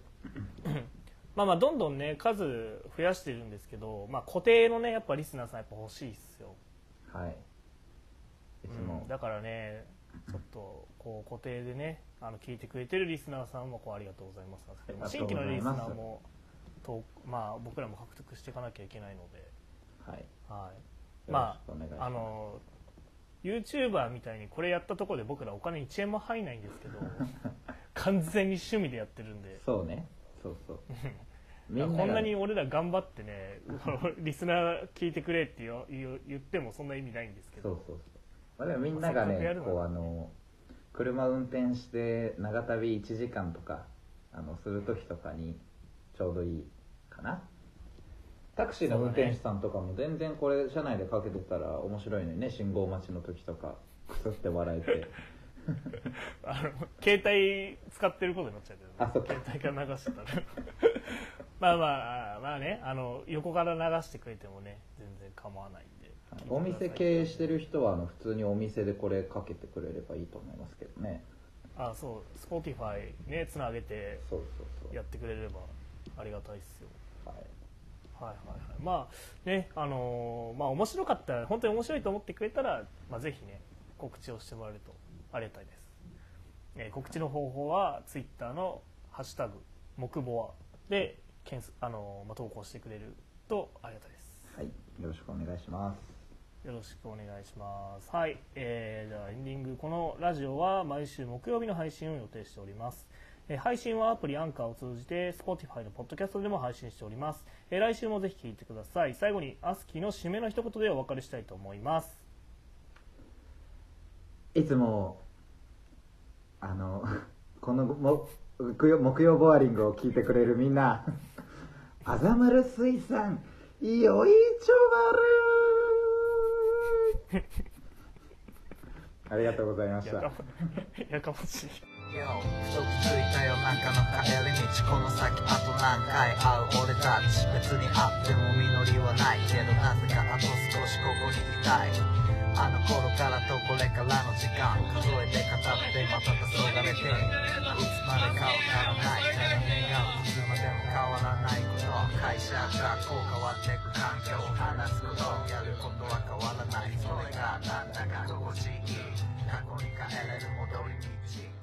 Speaker 2: まあまあどんどんね数増やしてるんですけど、まあ、固定のねやっぱリスナーさんやっぱ欲しいっすよ、
Speaker 1: はい。いつも、
Speaker 2: うん。だからねちょっとこう固定でねあの聞いてくれてるリスナーさんもこうありがとうございます。新規のリスナーもと、まあ、僕らも獲得していかなきゃいけないので。
Speaker 1: はい。
Speaker 2: はい、まああの YouTuber みたいにこれやったところで僕らお金1円も入んないんですけど 完全に趣味でやってるんで。
Speaker 1: そうねそうそう。
Speaker 2: こんなに俺ら頑張ってね リスナー聞いてくれって言ってもそんな意味ないんですけど。
Speaker 1: そうそうそう、まあ、でもみんなが
Speaker 2: せっかくや
Speaker 1: ねこうあの車運転して長旅1時間とかあのする時とかにちょうどいいかな。タクシーの運転手さんとかも全然これ車内でかけてたら面白いのにね。信号待ちの時とかくすって笑えて
Speaker 2: あの携帯使ってることになっちゃうけど、ね、
Speaker 1: あそっか。
Speaker 2: 携帯から流してたら。まあまあまあね。あの横から流してくれてもね全然構わないんで。
Speaker 1: お店経営してる人はあの普通にお店でこれかけてくれればいいと思いますけどね。
Speaker 2: あそう。Spotify ねつなげて
Speaker 1: そうそうそう。
Speaker 2: やってくれればありがたいっすよ。
Speaker 1: はい
Speaker 2: はいはいはい。まあねあのーまあ面白かったら本当に面白いと思ってくれたら、まあ、ぜひね告知をしてもらえるとありがたいです、えー告知の方法は Twitter の「ハッシュタグ木ボア」で検索あのーまあ、投稿してくれるとありがたいです
Speaker 1: はいよろしくお願いします
Speaker 2: よろしくお願いします。はい、えー、じゃあエンディング。このラジオは毎週木曜日の配信を予定しております。えー配信はアプリアンカーを通じて Spotify のポッドキャストでも配信しております。えー来週もぜひ聞いてください。最後にアスキーの締めの一言でお別れしたいと思います。
Speaker 1: いつもあのこの木曜木曜ボアリングを聞いてくれるみんなあざまる水産よいちょばるありがとうございました。
Speaker 2: やかましい。
Speaker 7: Yo ふと気づいた夜中の帰り道この先あと何回会う。俺たち別に会っても実りはないけどなぜかあと少しここにいたい。あの頃からとこれからの時間数えて語ってまた黄昏れてい。つまでかわからない。ただ願うい。つまでも変わらない。こと会社学校変わってく環境話すことやることは変わらない。それがなんだか心地い。い。過去に帰れる戻り道